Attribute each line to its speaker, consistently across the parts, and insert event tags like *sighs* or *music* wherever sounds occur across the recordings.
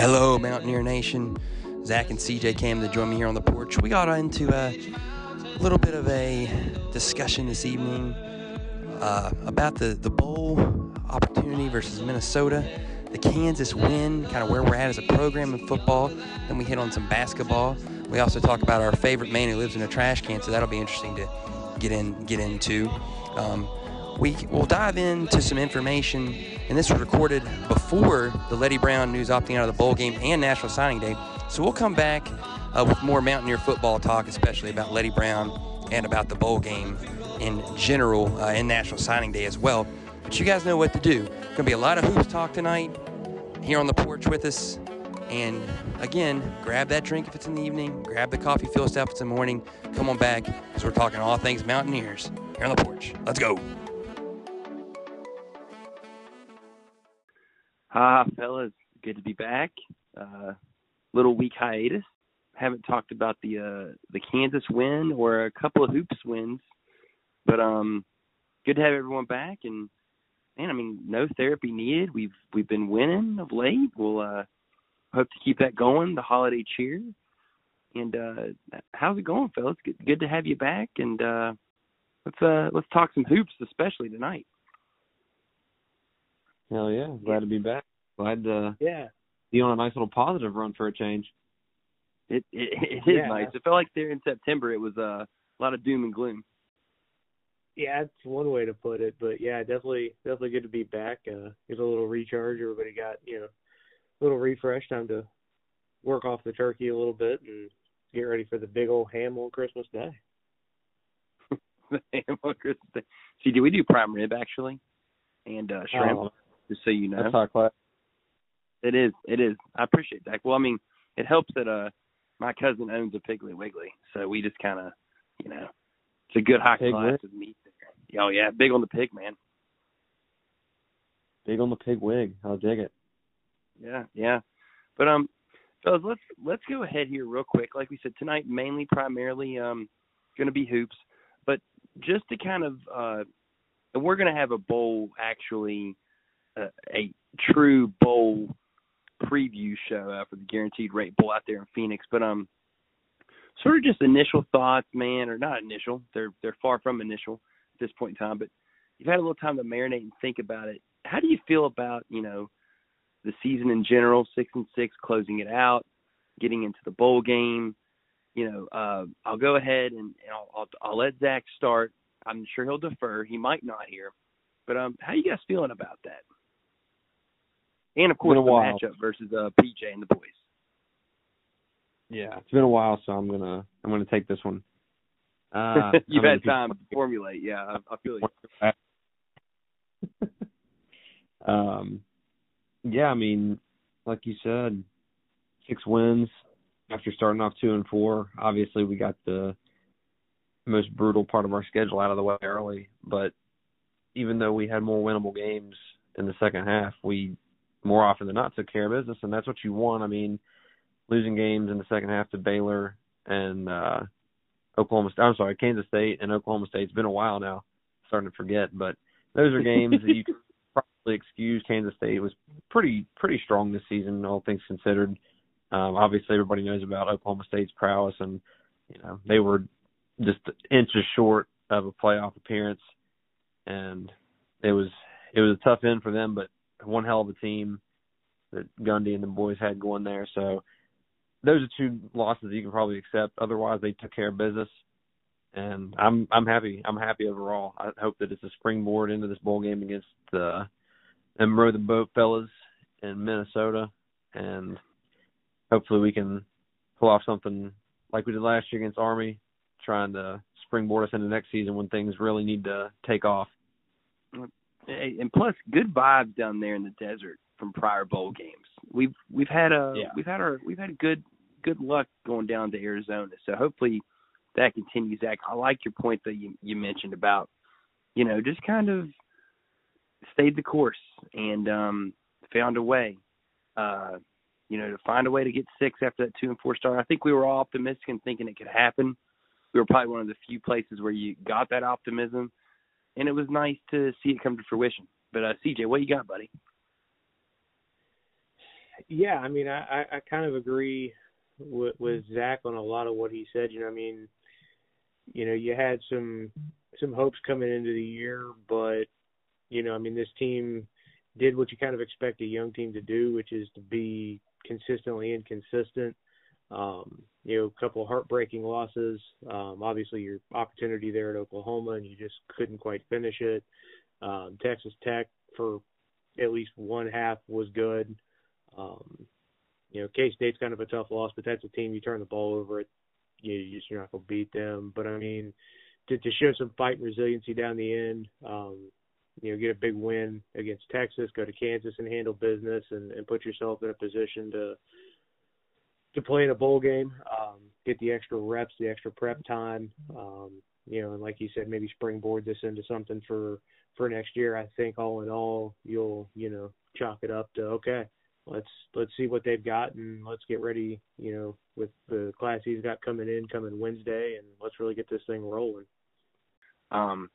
Speaker 1: Hello, Mountaineer Nation. Zach and CJ came to join me here on the porch. We got into a little bit of a discussion this evening uh, about the, the bowl opportunity versus Minnesota, the Kansas win, kind of where we're at as a program in football. Then we hit on some basketball. We also talk about our favorite man who lives in a trash can, so that'll be interesting to get in get into. Um, we will dive into some information, and this was recorded before the Leddie Brown news opting out of the bowl game and National Signing Day. So we'll come back uh, with more Mountaineer football talk, especially about Leddie Brown and about the bowl game in general uh, and National Signing Day as well. But you guys know what to do. Going to be a lot of hoops talk tonight here on the porch with us. And again, grab that drink if it's in the evening, grab the coffee, fill stuff if it's in the morning. Come on back because we're talking all things Mountaineers here on the porch. Let's go.
Speaker 2: Hi, fellas. Good to be back. Uh, little week hiatus. Haven't talked about the uh, the Kansas win or a couple of hoops wins, but um, good to have everyone back. And man, I mean, no therapy needed. We've we've been winning of late. We'll uh, hope to keep that going. The holiday cheer. And uh, how's it going, fellas? Good, good to have you back. And uh, let's uh, let's talk some hoops, especially tonight.
Speaker 3: Hell yeah, glad to be back. Glad to
Speaker 2: yeah
Speaker 3: be on a nice little positive run for a change.
Speaker 2: It it, *laughs* it is
Speaker 4: Yeah.
Speaker 2: nice. It felt like there in September it was uh, a lot of doom and gloom.
Speaker 4: Yeah, that's one way to put it. But yeah, definitely definitely good to be back. Uh get a little recharge. Everybody got, you know, a little refresh, time to work off the turkey a little bit and get ready for the big old ham on Christmas Day. *laughs*
Speaker 2: The ham on Christmas Day. See, do we do prime rib actually, and uh, shrimp?
Speaker 3: Oh,
Speaker 2: just so you know,
Speaker 3: That's high class.
Speaker 2: it is. It is. I appreciate that. Well, I mean, it helps that uh, my cousin owns a Piggly Wiggly, so we just kind of, you know, it's a good high
Speaker 3: Pig
Speaker 2: class
Speaker 3: wig?
Speaker 2: of meat there. Oh yeah, big on the pig, man.
Speaker 3: Big on the pig wig. I'll dig it.
Speaker 2: Yeah, yeah. But um, fellas, let's let's go ahead here real quick. Like we said tonight, mainly primarily um, going to be hoops, but just to kind of uh, we're going to have a bowl actually, a true bowl preview show uh, for the Guaranteed Rate Bowl out there in Phoenix. But um, sort of just initial thoughts, man, or not initial. They're they're far from initial at this point in time, but you've had a little time to marinate and think about it. How do you feel about you know? the season in general, six and six, closing it out, getting into the bowl game. You know, uh, I'll go ahead and, and I'll, I'll I'll let Zach start. I'm sure he'll defer. He might not here, but um, how you guys feeling about that? And of course,
Speaker 3: a
Speaker 2: the
Speaker 3: while.
Speaker 2: matchup versus uh, PJ and the boys.
Speaker 3: Yeah, it's been a while, so I'm gonna I'm gonna take this one. Uh, *laughs*
Speaker 2: You've
Speaker 3: I'm
Speaker 2: had
Speaker 3: gonna
Speaker 2: time to formulate. Yeah, I, I feel you. *laughs*
Speaker 3: um, yeah, I mean, like you said, six wins after starting off two and four. Obviously, we got the most brutal part of our schedule out of the way early, but even though we had more winnable games in the second half, we more often than not took care of business, and that's what you want. I mean, losing games in the second half to Baylor and uh Oklahoma I'm sorry, Kansas State and Oklahoma State. It's been a while now. Starting to forget, but those are games that you can *laughs* probably excuse. Kansas State was pretty pretty strong this season, all things considered. Um, obviously, everybody knows about Oklahoma State's prowess, and you know they were just inches short of a playoff appearance, and it was it was a tough end for them, but one hell of a team that Gundy and the boys had going there. So those are two losses you can probably accept. Otherwise, they took care of business, and I'm I'm happy. I'm happy overall. I hope that it's a springboard into this bowl game against the them row the boat fellas in Minnesota, and hopefully we can pull off something like we did last year against Army, trying to springboard us into next season when things really need to take off.
Speaker 2: And plus, good vibes down there in the desert from prior bowl games. We've we've had a
Speaker 3: Yeah.
Speaker 2: we've had our we've had good good luck going down to Arizona. So hopefully that continues. Zach, I like your point that you you mentioned about you know just kind of stayed the course and um found a way. Uh, you know, to find a way to get six after that two and four star. I think we were all optimistic and thinking it could happen. We were probably one of the few places where you got that optimism, and it was nice to see it come to fruition. But uh, CJ, what you got, buddy?
Speaker 4: yeah, I mean, I, I kind of agree with, with Zach on a lot of what he said. You know, I mean, you know, you had some some hopes coming into the year, but you know, I mean, this team did what you kind of expect a young team to do, which is to be consistently inconsistent. Um, you know, a couple of heartbreaking losses. Um, obviously, your opportunity there at Oklahoma, and you just couldn't quite finish it. Um, Texas Tech for at least one half was good. Um, you know, K State's kind of a tough loss, but that's a team you turn the ball over, it, you, you just you're not gonna beat them. But I mean, to to show some fight and resiliency down the end, um, you know, get a big win against Texas, go to Kansas and handle business, and, and put yourself in a position to to play in a bowl game, um, get the extra reps, the extra prep time, um, you know, and like you said, maybe springboard this into something for for next year. I think all in all, you'll you know chalk it up to okay, let's let's see what they've got and let's get ready, you know, with the class he's got coming in coming Wednesday, and let's really get this thing rolling.
Speaker 2: Um,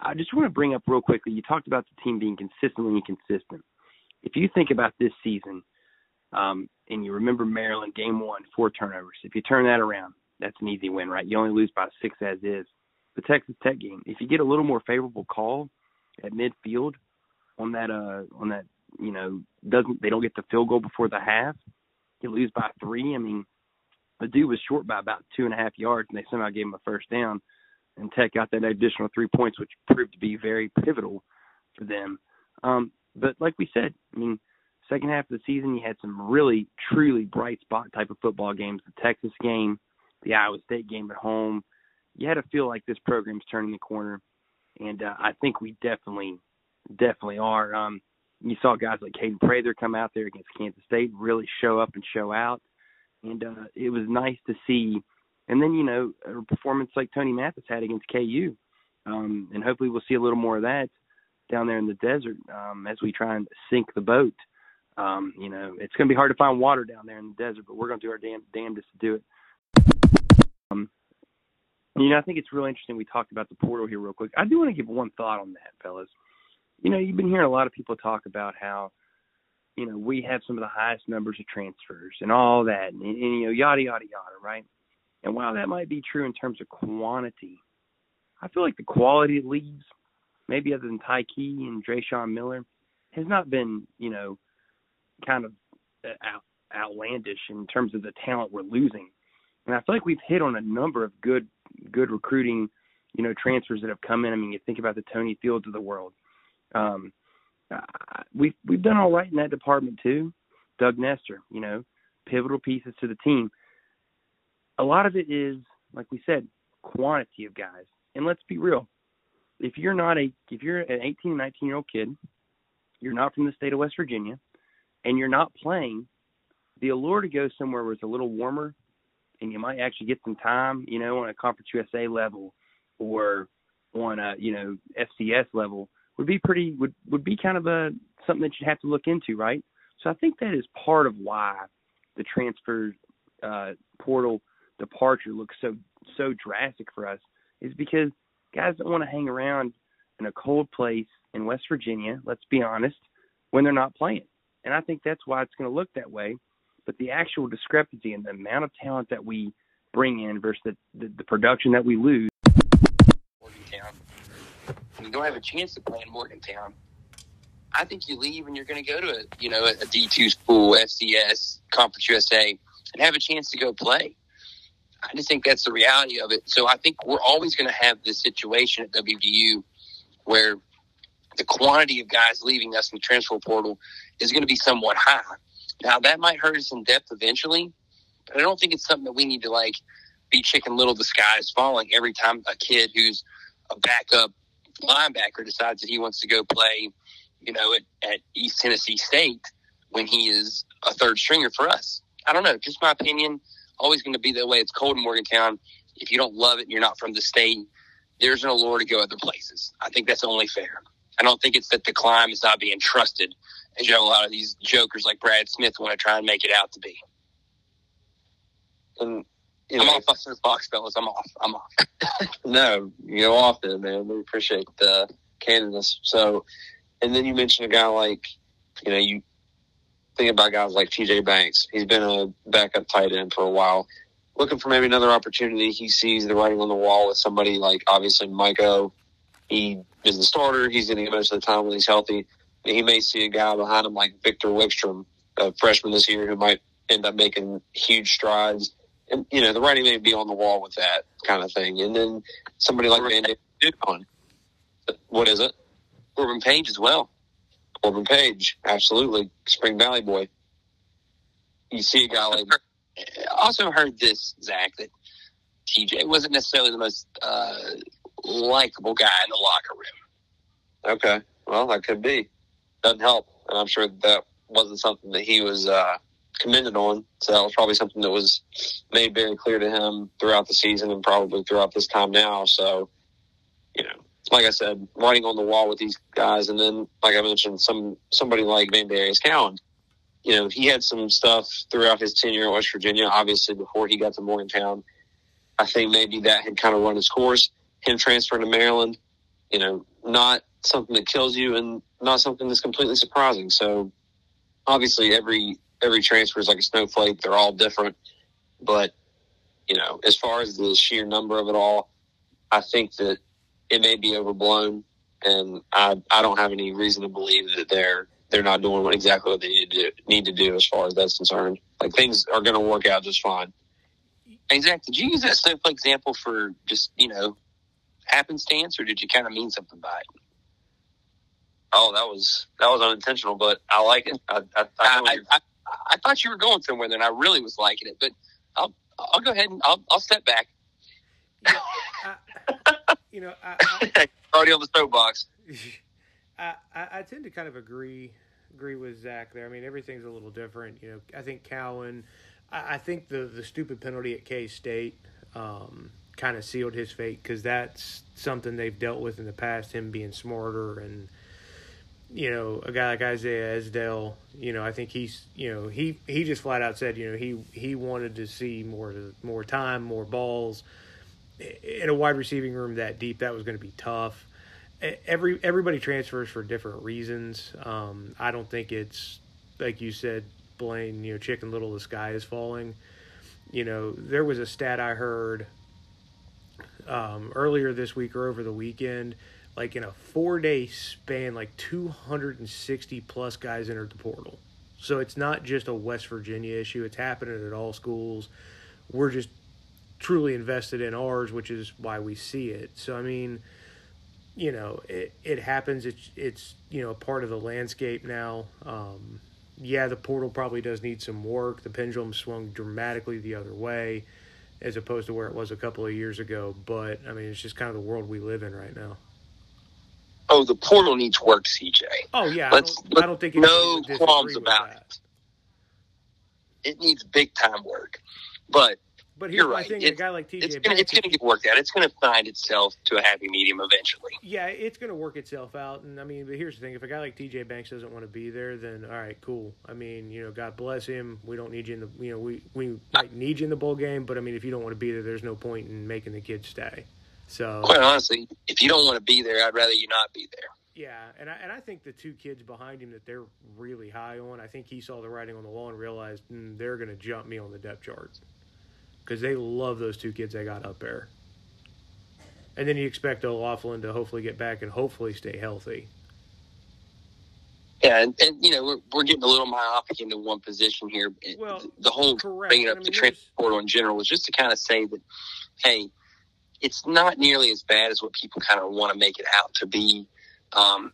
Speaker 2: I just want to bring up real quickly. You talked about the team being consistently inconsistent. If you think about this season, um, and you remember Maryland game one, four turnovers. If you turn that around, that's an easy win, right? You only lose by six as is. The Texas Tech game, if you get a little more favorable call at midfield on that uh on that you know doesn't they don't get the field goal before the half, you lose by three. I mean, the dude was short by about two and a half yards, and they somehow gave him a first down, and Tech got that additional three points, which proved to be very pivotal for them. Um, but like we said, I mean, second half of the season, you had some really, truly bright spot type of football games. The Texas game, the Iowa State game at home. You had to feel like this program's turning the corner, and uh, I think we definitely, definitely are. Um, you saw guys like Kaden Prather come out there against Kansas State, really show up and show out, and uh, it was nice to see. And then you know a performance like Tony Mathis had against KU, um, and hopefully we'll see a little more of that down there in the desert um, as we try and sink the boat. Um, you know, it's going to be hard to find water down there in the desert, but we're going to do our damn damnedest to do it. Um, you know, I think it's really interesting. We talked about the portal here real quick. I do want to give one thought on that, fellas. You know, you've been hearing a lot of people talk about how, you know, we have some of the highest numbers of transfers and all that, and, and you know, yada yada yada, right? And while that might be true in terms of quantity, I feel like the quality of leads, maybe other than Ty Key and Dreshun Miller, has not been, you know, kind of uh, out, outlandish in terms of the talent we're losing. And I feel like we've hit on a number of good good recruiting, you know, transfers that have come in. I mean, you think about the Tony Fields of the world. Um, we've we've done all right in that department too. Doug Nester, you know, pivotal pieces to the team. A lot of it is, like we said, quantity of guys. And let's be real. If you're not a if you're an 18, 19 year old kid, you're not from the state of West Virginia, and you're not playing, the allure to go somewhere where it's a little warmer and you might actually get some time, you know, on a Conference USA level or on a, you know, FCS level would be pretty would would be kind of a something that you'd have to look into, right? So I think that is part of why the transfer uh, portal departure looks so so drastic for us is because guys don't want to hang around in a cold place in West Virginia, let's be honest, when they're not playing. And I think that's why it's going to look that way. But the actual discrepancy in the amount of talent that we bring in versus the, the, the production that we lose.
Speaker 5: Morgantown. You don't have a chance to play in Morgantown. I think you leave and you're going to go to a you know a D two school, FCS, Conference USA, and have a chance to go play. I just think that's the reality of it. So I think we're always going to have this situation at WVU where the quantity of guys leaving us in the transfer portal is going to be somewhat high. Now that might hurt us in depth eventually, but I don't think it's something that we need to like be chicken little. The sky is falling every time a kid who's a backup linebacker decides that he wants to go play, you know, at, at East Tennessee State when he is a third stringer for us. I don't know, just my opinion. Always going to be that way. It's cold in Morgantown. If you don't love it and you're not from the state, there's an allure to go other places. I think that's only fair. I don't think it's that the climb is not being trusted, as you know, a lot of these jokers like Brad Smith want to try and make it out to be.
Speaker 3: And you
Speaker 5: I'm
Speaker 3: know,
Speaker 5: off on this box, fellas. I'm off. I'm off. *laughs*
Speaker 3: no, you go off then, man. We appreciate the candidness. So, and then you mentioned a guy like, you know, you think about guys like TJ Banks. He's been a backup tight end for a while. Looking for maybe another opportunity. He sees the writing on the wall with somebody like obviously Miko. He is the starter. He's going to get most of the time when he's healthy. And he may see a guy behind him like Victor Wickstrom, a freshman this year, who might end up making huge strides. And, you know, the writing may be on the wall with that kind of thing. And then somebody like Van on. What is it?
Speaker 2: Corbin Page as well.
Speaker 3: Corbin Page, absolutely. Spring Valley boy. You see a guy like *laughs*
Speaker 2: I also heard this, Zach, that TJ wasn't necessarily the most uh, likable guy in the locker room.
Speaker 3: Okay. Well, that could be. Doesn't help. And I'm sure that wasn't something that he was uh, commended on. So that was probably something that was made very clear to him throughout the season and probably throughout this time now. So, you know, like I said, writing on the wall with these guys, and then, like I mentioned, some somebody like Van Darius Cowan. You know, he had some stuff throughout his tenure at West Virginia. Obviously, before he got to Morgantown, I think maybe that had kind of run its course. Him transferring to Maryland, you know, not something that kills you, and not something that's completely surprising. So, obviously, every every transfer is like a snowflake. They're all different, but you know, as far as the sheer number of it all, I think that it may be overblown, and I I don't have any reason to believe that they're they're not doing what exactly what they need to do, need to do as far as that's concerned. Like things are going to work out just fine.
Speaker 2: Exactly. Did you use that snowflake example for just you know happenstance, or did you kind of mean something by it?
Speaker 3: Oh, that was that was unintentional, but I like it. I I, I,
Speaker 2: I, I, I thought you were going somewhere, then I really was liking it. But I'll I'll go ahead and I'll I'll step back.
Speaker 4: Yeah, I, you know, I, I, *laughs* *laughs*
Speaker 3: already on the soapbox. *laughs*
Speaker 4: I, I, I tend to kind of agree agree with Zach there. I mean, everything's a little different. You know, I think Cowan. I, I think the the stupid penalty at K State um, kind of sealed his fate because that's something they've dealt with in the past. Him being smarter and you know a guy like Isaiah Esdale. You know, I think he's you know he he just flat out said you know he he wanted to see more more time, more balls in a wide receiving room that deep. That was going to be tough every everybody transfers for different reasons. Um, I don't think it's like you said, Blaine. You know, Chicken Little, the sky is falling. You know, there was a stat I heard um, earlier this week or over the weekend. Like in a four day span, like 260 plus guys entered the portal. So it's not just a West Virginia issue. It's happening at all schools. We're just truly invested in ours, which is why we see it. So I mean you know, it, it happens. It's, it's, you know, a part of the landscape now. Um, yeah, the portal probably does need some work. The pendulum swung dramatically the other way as opposed to where it was a couple of years ago. But, I mean, it's just kind of the world we live in right now.
Speaker 2: Oh, the portal needs work, CJ.
Speaker 4: Oh, yeah.
Speaker 2: Let's,
Speaker 4: I, don't, I don't think
Speaker 2: no qualms about it. It needs big time work. But
Speaker 4: but here's
Speaker 2: You're right.
Speaker 4: thing:
Speaker 2: It's-
Speaker 4: a guy like TJ,
Speaker 2: It's gonna,
Speaker 4: Banks,
Speaker 2: it's gonna get worked out. It's gonna find itself to a happy medium eventually.
Speaker 4: yeah, it's going to work itself out. And I mean, but here's the thing: if a guy like TJ Banks doesn't want to be there, then all right, cool. I mean, you know, God bless him. We don't need you in the, you know, we we might need you in the bowl game, but I mean, if you don't want to be there, there's no point in making the kid stay. So
Speaker 2: Quite honestly, if you don't want to be there, I'd rather you not be there.
Speaker 4: yeah, and I and I think the two kids behind him that they're really high on, I think he saw the writing on the wall and realized mm, they're going to jump me on the depth chart because they love those two kids they got up there. And then you expect O'Laughlin to hopefully get back and hopefully stay healthy.
Speaker 2: Yeah, and, and you know we're, we're getting a little myopic into one position here.
Speaker 4: Well,
Speaker 2: the whole
Speaker 4: correct.
Speaker 2: bringing
Speaker 4: I
Speaker 2: up
Speaker 4: mean,
Speaker 2: the transfer portal in general was just to kind of say that, hey, it's not nearly as bad as what people kind of want to make it out to be. Um,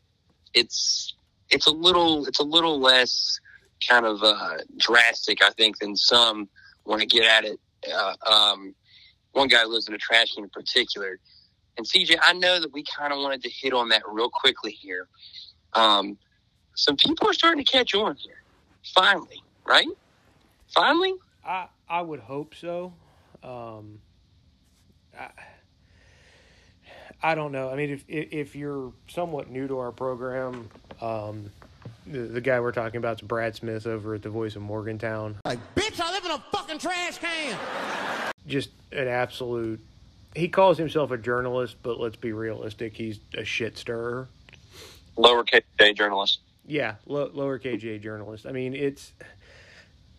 Speaker 2: it's it's a little it's a little less kind of uh, drastic, I think, than some want to get at it. Uh, um, one guy lives in a trash can in particular, and CJ, I know that we kind of wanted to hit on that real quickly here. Um, some people are starting to catch on here, finally, right? Finally,
Speaker 4: I I would hope so. Um, I, I don't know. I mean, if if if you're somewhat new to our program, um, the, the guy we're talking about is Brad Smith over at the Voice of Morgantown.
Speaker 6: Like, bitch, I live in a fucking trash can.
Speaker 4: Just an absolute. He calls himself a journalist, but let's be realistic. He's a shit stirrer.
Speaker 3: Lowercase J journalist.
Speaker 4: Yeah, lo- lower KGA journalist. I mean, it's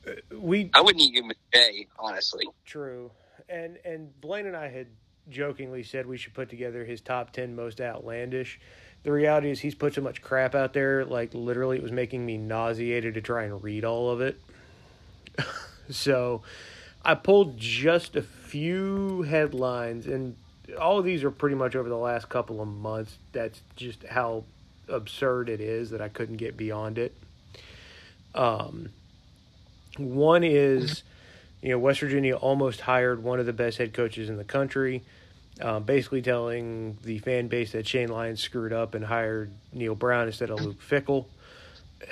Speaker 4: uh, we
Speaker 2: I wouldn't even give him honestly.
Speaker 4: true, and and Blaine and I had jokingly said we should put together his top ten most outlandish. The reality is he's put so much crap out there, like literally, it was making me nauseated to try and read all of it. *laughs* so, I pulled just a few headlines, and all of these are pretty much over the last couple of months. That's just how absurd it is that I couldn't get beyond it. Um, one is, you know, West Virginia almost hired one of the best head coaches in the country, um, basically telling the fan base that Shane Lyons screwed up and hired Neal Brown instead of Luke Fickell. *sighs*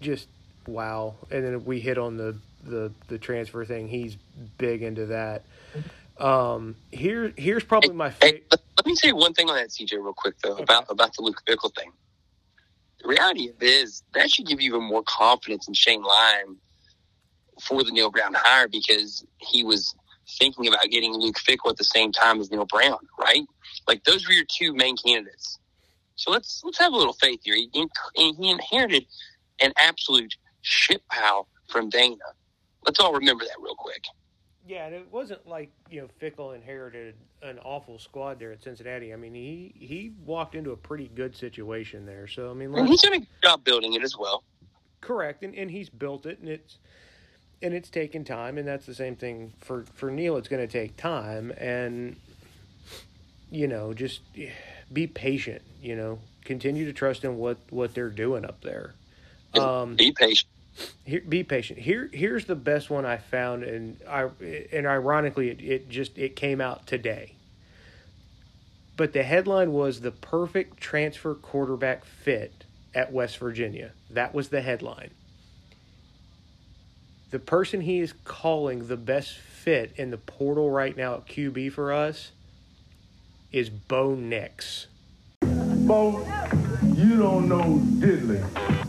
Speaker 4: Just wow! And then we hit on the the the transfer thing. He's big into that. Um, here here's probably my
Speaker 2: Hey,
Speaker 4: favorite.
Speaker 2: let, let me say one thing on that, CJ, real quick though,
Speaker 4: Okay.
Speaker 2: about about the Luke Fickell thing. The reality is that should give you even more confidence in Shane Lyon for the Neal Brown hire because he was thinking about getting Luke Fickell at the same time as Neal Brown, right? Like those were your two main candidates. So let's let's have a little faith here. He, he inherited an absolute shit pile from Dana. Let's all remember that real quick.
Speaker 4: Yeah, and it wasn't like you know Fickell inherited an awful squad there at Cincinnati. I mean, he he walked into a pretty good situation there. So I mean, let's,
Speaker 2: he's done a good job building it as well.
Speaker 4: correct, and, and he's built it, and it's and it's taken time, and that's the same thing for for Neal. It's going to take time, and you know, just be patient. You know, continue to trust in what what they're doing up there. Um,
Speaker 2: Be patient.
Speaker 4: here, be patient. Here, here's the best one I found, and I and ironically, it, it just it came out today. But the headline was the perfect transfer quarterback fit at West Virginia. That was the headline. The person he is calling the best fit in the portal right now at QB for us is Bo Nix.
Speaker 7: Bo, you don't know diddly.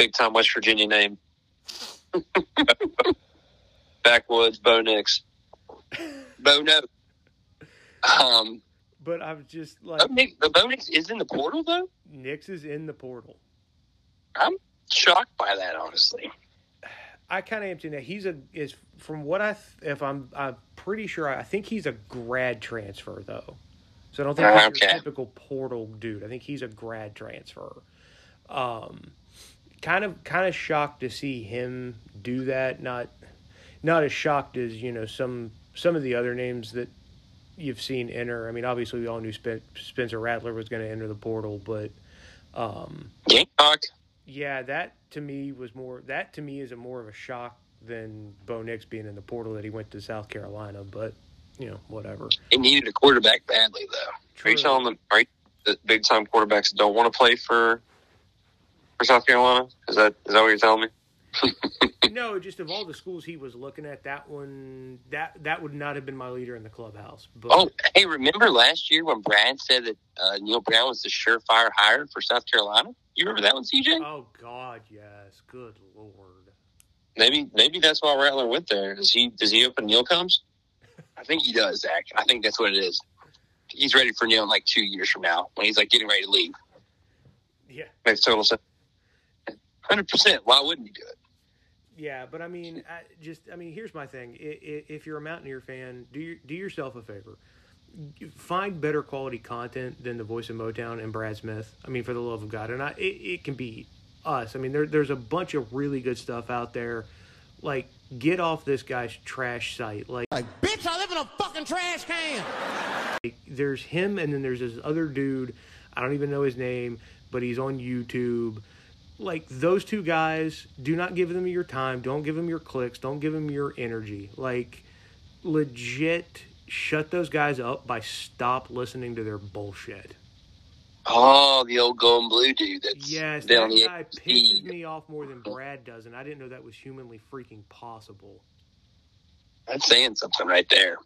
Speaker 2: Big time West Virginia name. *laughs* Backwoods, Bo Nix. Bo No. Um,
Speaker 4: But I'm just like
Speaker 2: the Bo Nix is in the portal, though?
Speaker 4: Nix is in the portal.
Speaker 2: I'm shocked by that, honestly. *sighs*
Speaker 4: I kind of am too. Now he's a is from what I if I'm I'm pretty sure I think he's a grad transfer though, so I don't think he's your typical portal dude. I think he's a grad transfer. Um, kind of kind of shocked to see him do that. Not not as shocked as you know some some of the other names that you've seen enter. I mean, obviously we all knew Spen- Spencer Rattler was going to enter the portal, but um, yeah, that to me was more. That to me is a more of a shock than Bo Nix being in the portal that he went to South Carolina. But you know, whatever.
Speaker 2: He needed a quarterback badly, though. Are you
Speaker 4: True.
Speaker 2: telling them, right, the big time quarterbacks don't want to play for for South Carolina? Is that is that what you're telling me? *laughs*
Speaker 4: no, just of all the schools he was looking at, that one that that would not have been my leader in the clubhouse. But
Speaker 2: Oh, hey, remember last year when Brad said that uh, Neal Brown was the surefire hire for South Carolina? You remember that one, CJ?
Speaker 4: oh God, yes, good lord.
Speaker 2: Maybe maybe that's why Rattler went there. Does he does he open Neal comes? I think he does, Zach. I think that's what it is. He's ready for Neal in like two years from now when he's like getting ready to leave.
Speaker 4: Yeah,
Speaker 2: Makes total sense. Hundred percent. Why wouldn't he do it?
Speaker 4: yeah, but I mean, I just I mean, here's my thing. I- I- If you're a Mountaineer fan, do your, do yourself a favor. Find better quality content than the voice of Motown and Brad Smith. I mean, for the love of God, and I, it, it can be us. I mean, there, there's a bunch of really good stuff out there. Like, get off this guy's trash site. Like,
Speaker 6: Bitch, I live in a fucking trash can.
Speaker 4: there's him, and then there's this other dude. I don't even know his name, but he's on YouTube. Like those two guys, do not give them your time. Don't give them your clicks. Don't give them your energy. Like, legit, shut those guys up by stop listening to their bullshit.
Speaker 2: Oh, the old golden blue dude. That's
Speaker 4: Yes,
Speaker 2: down
Speaker 4: that
Speaker 2: the
Speaker 4: guy pisses me off more than Brad does, and I didn't know that was humanly freaking possible.
Speaker 2: That's saying something right there.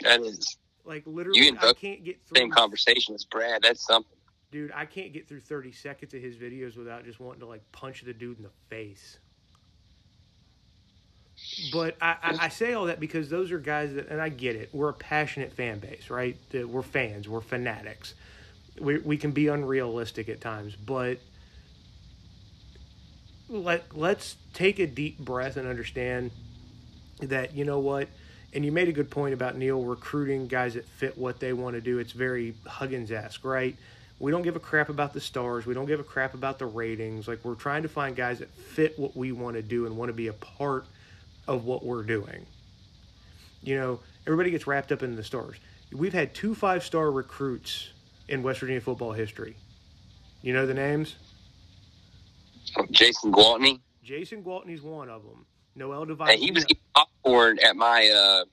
Speaker 2: That is
Speaker 4: Like literally, I can't get
Speaker 2: same conversation as Brad. That's something.
Speaker 4: Dude, I can't get through 30 seconds of his videos without just wanting to like punch the dude in the face. But I, I, I say all that because those are guys that, and I get it. We're a passionate fan base, right? We're fans. We're fanatics. we we can be unrealistic at times, but let let's take a deep breath and understand that you know what and you made a good point about Neal recruiting guys that fit what they want to do. It's very Huggins esque, right? We don't give a crap about the stars. We don't give a crap about the ratings. Like we're trying to find guys that fit what we want to do and want to be a part of what we're doing. You know, everybody gets wrapped up in the stars. We've had two five star recruits in West Virginia football history. You know the names?
Speaker 2: Jason Gwaltney.
Speaker 4: Jason Gwaltney's one of them. Noel Devine.
Speaker 2: Hey, he was eating popcorn at my uh,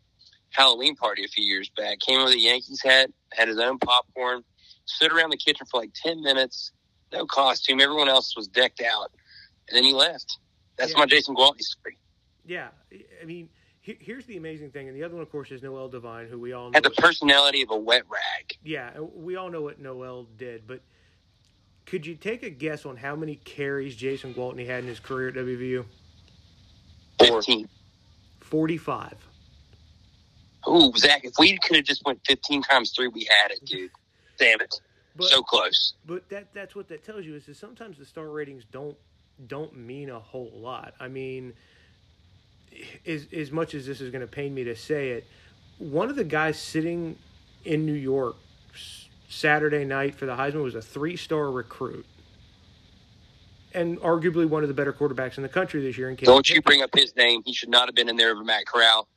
Speaker 2: Halloween party a few years back. Came with a Yankees hat, had his own popcorn, stood around the kitchen for like 10 minutes, no costume. Everyone else was decked out. And then he left. That's
Speaker 4: Yeah.
Speaker 2: my Jason Gwaltney story.
Speaker 4: Yeah, I mean, he- here's the amazing thing, and the other one, of course, is Noel Devine, who we all know.
Speaker 2: Had the personality of a wet rag.
Speaker 4: yeah, we all know what Noel did, but could you take a guess on how many carries Jason Gwaltney had in his career at WVU?
Speaker 2: 15.
Speaker 4: Forty-five.
Speaker 2: Ooh, Zach, if we could have just went 15 times three, we had it, dude. Damn it.
Speaker 4: But
Speaker 2: so close.
Speaker 4: but that that's what that tells you is that sometimes the star ratings don't don't mean a whole lot. I mean, as as much as this is going to pain me to say it, one of the guys sitting in New York Saturday night for the Heisman was a three star recruit. And arguably one of the better quarterbacks in the country this year. In Caleb
Speaker 2: Don't you bring up his name. He should not have been in there over Matt Corral.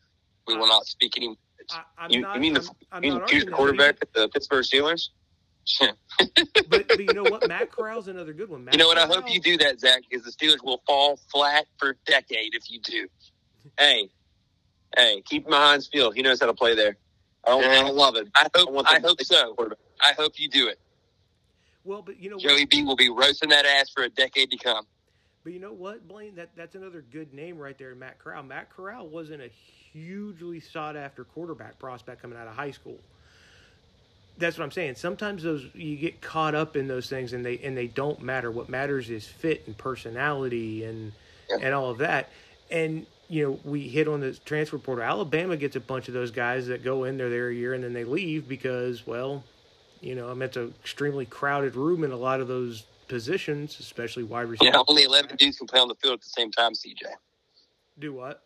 Speaker 2: We will not speak any.
Speaker 4: I, I'm
Speaker 2: You,
Speaker 4: not,
Speaker 2: you mean the,
Speaker 4: I'm, I'm
Speaker 2: you mean the quarterback at the Pittsburgh Steelers?
Speaker 4: But, *laughs* but you know what? Matt Corral's another good one. Matt
Speaker 2: You know what? I
Speaker 4: Corral-
Speaker 2: hope you do that, Zach, because the Steelers will fall flat for a decade if you do. Hey, hey, keep him behind field. He knows how to play there. I don't, I don't love it. I hope.
Speaker 3: want
Speaker 2: I, hope so. I hope you do it.
Speaker 4: Well, but you know what?
Speaker 2: Joey B will be roasting that ass for a decade to come.
Speaker 4: But you know what, Blaine? That that's another good name right there, Matt Corral. Matt Corral wasn't a hugely sought after quarterback prospect coming out of high school. That's what I'm saying. Sometimes those you get caught up in those things and they and they don't matter. What matters is fit and personality and and all of that. And you know, we hit on the transfer portal. Alabama gets a bunch of those guys that go in there there a year and then they leave because, well, you know, I mean, it's an extremely crowded room in a lot of those positions, especially wide receiver.
Speaker 2: Yeah, only 11 dudes can play on the field at the same time, CJ.
Speaker 4: Do what?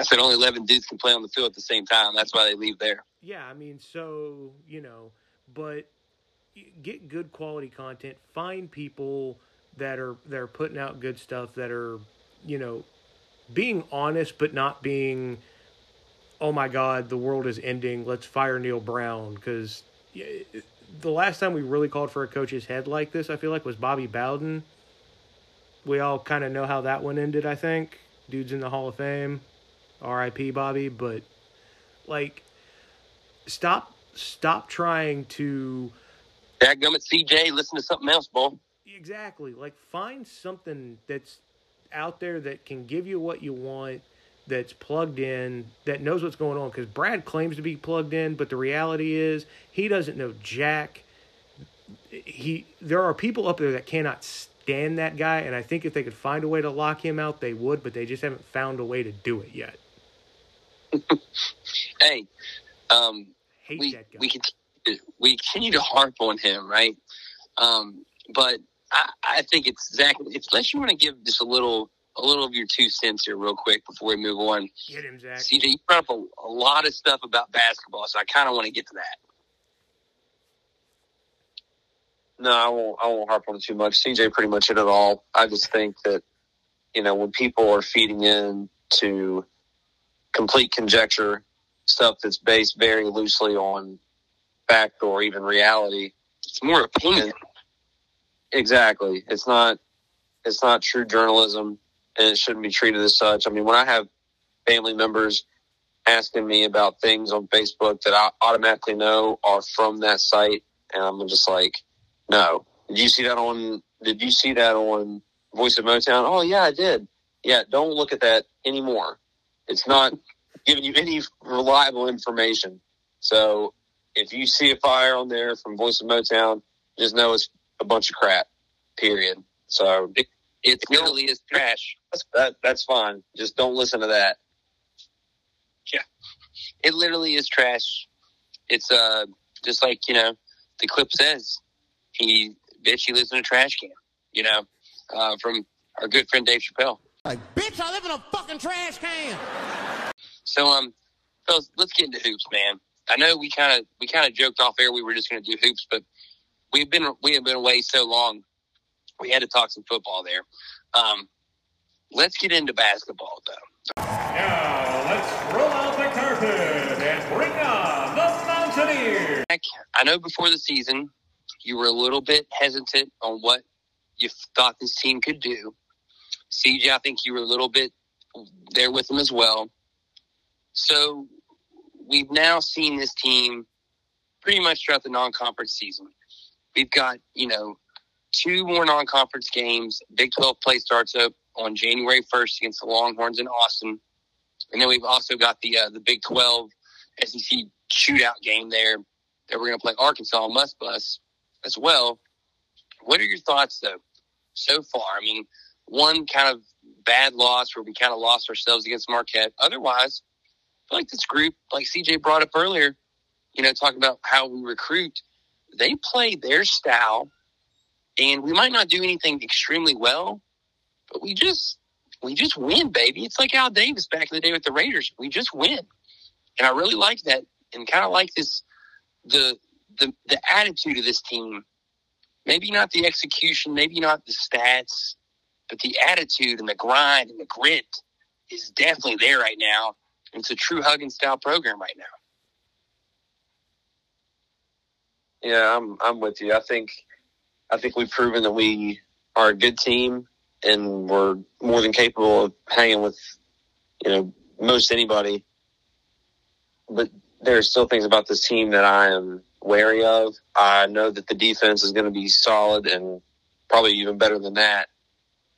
Speaker 2: I said only 11 dudes can play on the field at the same time. That's why they leave there.
Speaker 4: Yeah, I mean, so you know, but get good quality content. Find people that are that are putting out good stuff. That are, you know, being honest but not being, oh my God, the world is ending. Let's fire Neal Brown because the last time we really called for a coach's head like this, I feel like was Bobby Bowden. We all kind of know how that one ended. I think dude's in the Hall of Fame. R.I.P. Bobby, but like stop stop trying to
Speaker 2: Dadgummit CJ, listen to something else, Bull.
Speaker 4: exactly like find something that's out there that can give you what you want that's plugged in that knows what's going on because brad claims to be plugged in but the reality is he doesn't know jack he there are people up there that cannot stand that guy and i think if they could find a way to lock him out they would but they just haven't found a way to do it yet
Speaker 2: Hey, um,
Speaker 4: hate
Speaker 2: we we continue, we continue to harp on him, right? Um, but I, I think it's Zach. It's, unless you want to give just a little a little of your two cents here, real quick, before we move on.
Speaker 4: get him zach
Speaker 2: CJ, you brought up a, a lot of stuff about basketball, so I kind of want to get to that.
Speaker 3: No, I won't. I won't harp on it too much. CJ pretty much hit it all. I just think that you know when people are feeding in to complete conjecture, stuff that's based very loosely on fact or even reality,
Speaker 2: It's more opinion.
Speaker 3: exactly. It's not. It's not true journalism, and it shouldn't be treated as such. I mean, when I have family members asking me about things on Facebook that I automatically know are from that site, and I'm just like, no. Did you see that on? Did you see that on Voice of Motown? Oh yeah, I did. Yeah, don't look at that anymore. It's not giving you any reliable information. So if you see a fire on there from Voice of Motown, just know it's a bunch of crap. Period. So
Speaker 2: It literally is trash.
Speaker 3: that's, that that's fine. Just don't listen to that.
Speaker 2: Yeah, it literally is trash. It's uh just like you know the clip says. he bitch he lives in a trash can. You know, uh, from our good friend Dave Chappelle.
Speaker 6: Like, bitch, I live in a fucking trash can.
Speaker 2: So um, fellas, let's get into hoops, man. I know we kind of we kind of joked off air we were just going to do hoops, but we've been we have been away so long, we had to talk some football there. Um, let's get into basketball though.
Speaker 8: Now let's roll out the carpet and bring on the Mountaineers.
Speaker 2: I know before the season you were a little bit hesitant on what you thought this team could do. CJ, I think you were a little bit there with them as well. So we've now seen this team pretty much throughout the non-conference season. We've got, you know, two more non-conference games. Big 12 play starts up on January 1st against the Longhorns in Austin. And then we've also got the uh, the Big 12 SEC shootout game there that we're going to play Arkansas Must Bus as well. What are your thoughts, though, so far? I mean, one kind of bad loss where we kind of lost ourselves against Marquette. Otherwise, like this group, like CJ brought up earlier, you know, talking about how we recruit, they play their style, and we might not do anything extremely well, but we just we just win, baby. It's like Al Davis back in the day with the Raiders. We just win, and I really like that, and kind of like this the the the attitude of this team. Maybe not the execution, maybe not the stats, but the attitude and the grind and the grit is definitely there right now. It's a true Huggins style program right now.
Speaker 3: Yeah, I'm I'm with you. I think I think we've proven that we are a good team and we're more than capable of hanging with you know most anybody. But there are still things about this team that I am wary of. I know that the defense is going to be solid and probably even better than that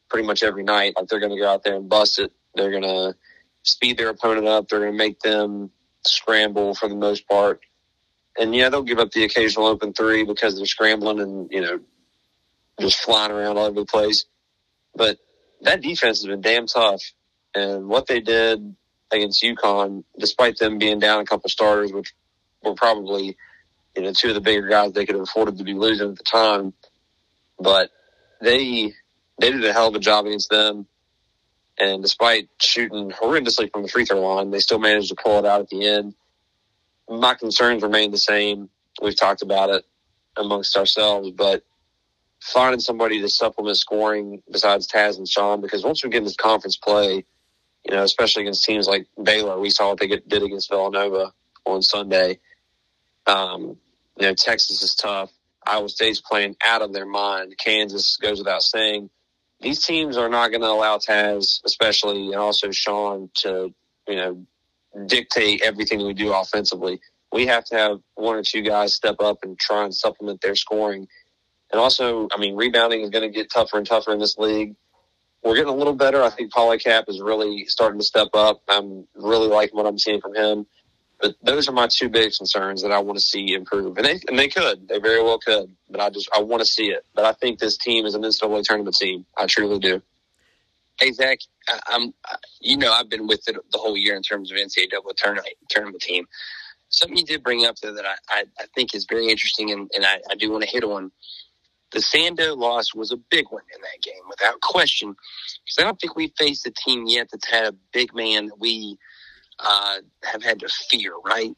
Speaker 3: pretty much every night. Like they're going to go out there and bust it. They're going to speed their opponent up. They're going to make them scramble for the most part. And yeah, they'll give up the occasional open three because they're scrambling and, you know, just flying around all over the place. But that defense has been damn tough. And what they did against UConn, despite them being down a couple starters, which were probably, you know, two of the bigger guys they could have afforded to be losing at the time, but they they did a hell of a job against them. And despite shooting horrendously from the free throw line, they still managed to pull it out at the end. My concerns remain the same. We've talked about it amongst ourselves, but finding somebody to supplement scoring besides Taz and Sean, because once we get into conference play, you know, especially against teams like Baylor, we saw what they get, did against Villanova on Sunday. Um, you know, Texas is tough. Iowa State's playing out of their mind. Kansas goes without saying these teams are not going to allow Taz, especially and also Sean, to you know dictate everything we do offensively. We have to have one or two guys step up and try and supplement their scoring. And also, I mean, rebounding is going to get tougher and tougher in this league. We're getting a little better. I think Paulicap is really starting to step up. I'm really liking what I'm seeing from him. But those are my two big concerns that I want to see improve, and they and they could, they very well could. But I just I want to see it. But I think this team is an NCAA tournament team. I truly do.
Speaker 2: Hey Zach, I, I'm you know I've been with it the whole year in terms of NCAA tournament tournament team. Something you did bring up there that I, I, I think is very interesting, and, and I, I do want to hit on. The Sando loss was a big one in that game, without question. Because I don't think we faced a team yet that's had a big man that we uh, have had to fear, right?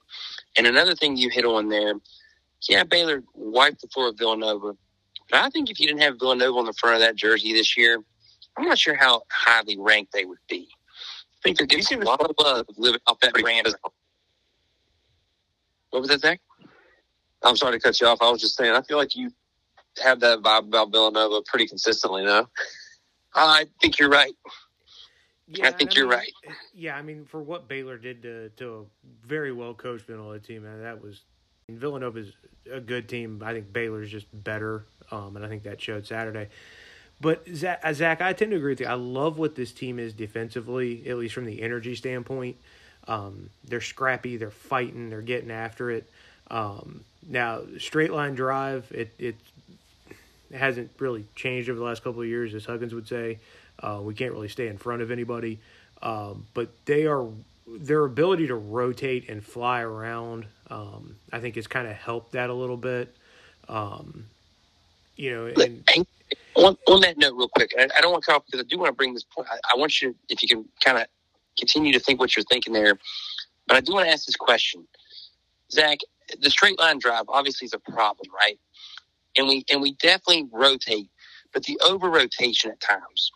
Speaker 2: And another thing you hit on there, yeah, Baylor wiped the floor of Villanova. But I think if you didn't have Villanova on the front of that jersey this year, I'm not sure how highly ranked they would be. I think they're getting a lot of love living off that brand. What was that, Zach?
Speaker 3: I'm sorry to cut you off. I was just saying, I feel like you have that vibe about Villanova pretty consistently now.
Speaker 2: I think you're right.
Speaker 4: Yeah,
Speaker 2: I think
Speaker 4: and
Speaker 2: you're
Speaker 4: mean,
Speaker 2: right.
Speaker 4: Yeah, I mean, for what Baylor did to to a very well coached Villanova team, man, that was Villanova is a good team. I think Baylor's just better, um, and I think that showed Saturday. But Zach, uh, Zach, I tend to agree with you. I love what this team is defensively, at least from the energy standpoint. Um, they're scrappy, they're fighting, they're getting after it. Um, now, straight line drive, it it hasn't really changed over the last couple of years, as Huggins would say. Uh, we can't really stay in front of anybody, um, but they are their ability to rotate and fly around. Um, I think has kind of helped that a little bit. Um, you know, and,
Speaker 2: on, on that note, real quick, I, I don't want to off because I do want to bring this point. I, I want you, if you can, kind of continue to think what you're thinking there. But I do want to ask this question, Zach. The straight line drive obviously is a problem, right? And we and we definitely rotate, but the over rotation at times.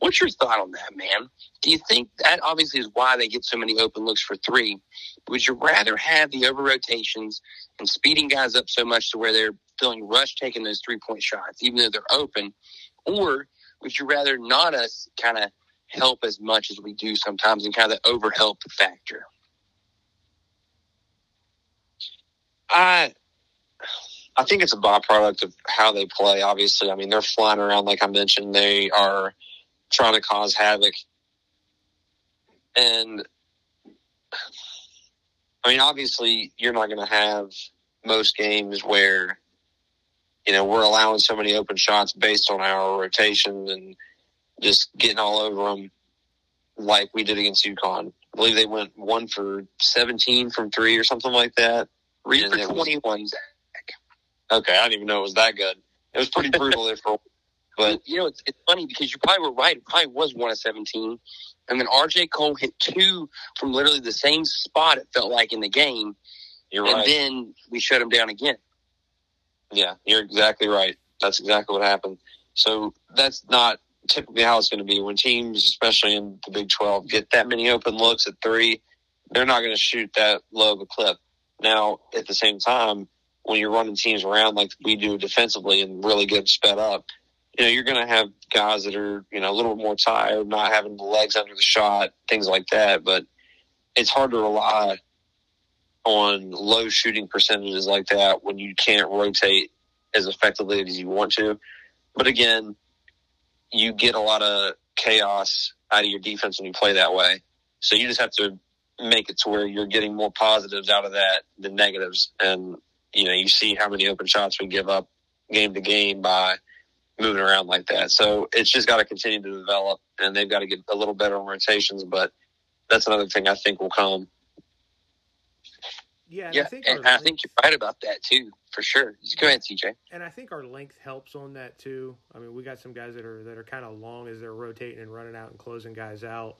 Speaker 2: What's your thought on that, man? Do you think that obviously is why they get so many open looks for three? Would you rather have the over rotations and speeding guys up so much to where they're feeling rushed taking those three point shots, even though they're open? Or would you rather not us kind of help as much as we do sometimes and kind of over help the factor?
Speaker 3: I I think it's a byproduct of how they play. Obviously, I mean they're flying around like I mentioned. They are trying to cause havoc, and I mean obviously you're not going to have most games where you know we're allowing so many open shots based on our rotation and just getting all over them like we did against UConn. I believe they went one for 17 from three or something like that. And
Speaker 2: for
Speaker 3: it was-
Speaker 2: 21,
Speaker 3: Okay, I didn't even know it was that good. It was pretty brutal there for, but
Speaker 2: you know, it's, it's funny because you probably were right. It probably was one of 17. And then RJ Cole hit two from literally the same spot, it felt like in the game.
Speaker 3: you're right.
Speaker 2: and
Speaker 3: right.
Speaker 2: then we shut him down again.
Speaker 3: Yeah, you're exactly right. That's exactly what happened. So that's not typically how it's going to be when teams, especially in the Big 12, get that many open looks at three. They're not going to shoot that low of a clip. Now, at the same time, when you're running teams around like we do defensively and really get sped up, you know, you're going to have guys that are, you know, a little more tired, not having the legs under the shot, things like that. But it's hard to rely on low shooting percentages like that when you can't rotate as effectively as you want to. But again, you get a lot of chaos out of your defense when you play that way. So you just have to make it to where you're getting more positives out of that than negatives. And, you know, you see how many open shots we give up game to game by moving around like that. So it's just got to continue to develop and they've got to get a little better on rotations. But that's another thing I think will come.
Speaker 4: yeah,
Speaker 2: yeah,
Speaker 4: I think
Speaker 2: and I think you're right about that too, for sure. Just go ahead, CJ.
Speaker 4: and I think our length helps on that too. I mean, we got some guys that are that are kind of long as they're rotating and running out and closing guys out.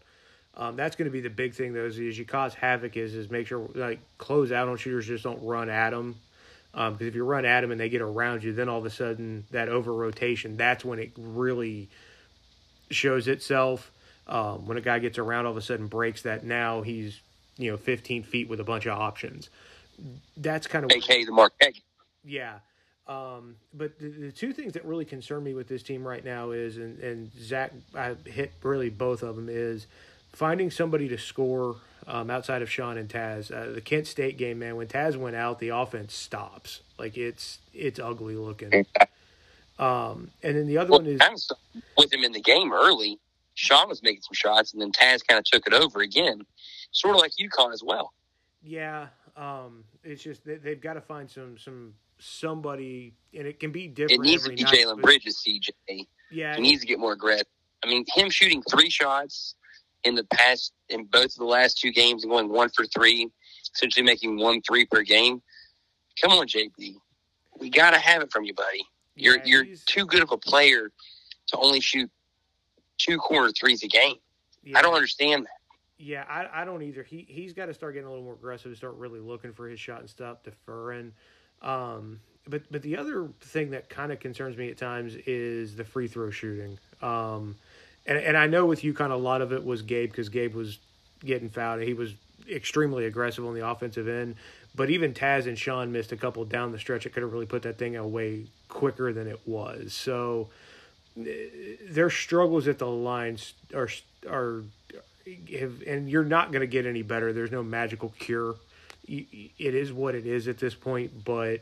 Speaker 4: Um, that's going to be the big thing, though, is, is you cause havoc. Is is make sure like close out on shooters just don't run at them. Because if you run at them and they get around you, then all of a sudden that over rotation, that's when it really shows itself. Um, when a guy gets around, all of a sudden breaks that. Now he's you know 15 feet with a bunch of options. That's kind of
Speaker 2: AKA the Marquette.
Speaker 4: yeah. Um, but the, the two things that really concern me with this team right now is, and, and Zach, I hit really both of them, is finding somebody to score um, outside of Sean and Taz. Uh, the Kent State game, man, when Taz went out, the offense stops. Like it's it's ugly looking. Um, and then the other
Speaker 2: Well,
Speaker 4: one is
Speaker 2: stuff with him in the game early. Sean was making some shots, and then Taz kind of took it over again, sort of like UConn as well.
Speaker 4: Yeah, um, it's just they, they've got to find some some somebody, and it can be different.
Speaker 2: It needs to be Jalen Bridges, CJ.
Speaker 4: Yeah,
Speaker 2: He needs to get more aggressive. I mean, him shooting three shots in the past in both of the last two games and going one for three, essentially making one three per game. Come on, JB. We got to have it from you, buddy. You're
Speaker 4: Yeah,
Speaker 2: you're too good of a player to only shoot two corner threes a game.
Speaker 4: yeah.
Speaker 2: I don't understand that.
Speaker 4: Yeah, I, I don't either. He he's got to start getting a little more aggressive, and start really looking for his shot and stuff, deferring. Um, but but the other thing that kind of concerns me at times is the free throw shooting. Um, and and I know with UConn a lot of it was Gabe because Gabe was getting fouled. and He was extremely aggressive on the offensive end. But even Taz and Sean missed a couple down the stretch. It could have really put that thing away quicker than it was. So their struggles at the lines are are have, and you're not going to get any better. There's no magical cure. It is what it is at this point, but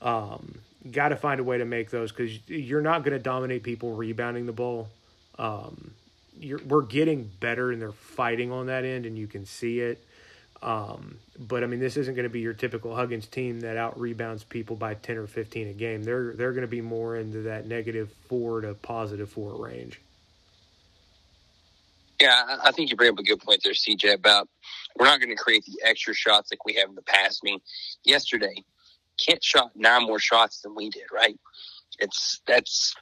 Speaker 4: um, got to find a way to make those because you're not going to dominate people rebounding the ball. Um, you're, we're getting better, and they're fighting on that end, and you can see it. Um, but I mean, this isn't going to be your typical Huggins team that out rebounds people by ten or fifteen a game. They're they're going to be more into that negative four to positive four range.
Speaker 2: Yeah, I- I think you bring up a good point there, CJ, about we're not going to create the extra shots like we have in the past. I mean, yesterday, Kent shot nine more shots than we did, right? It's that's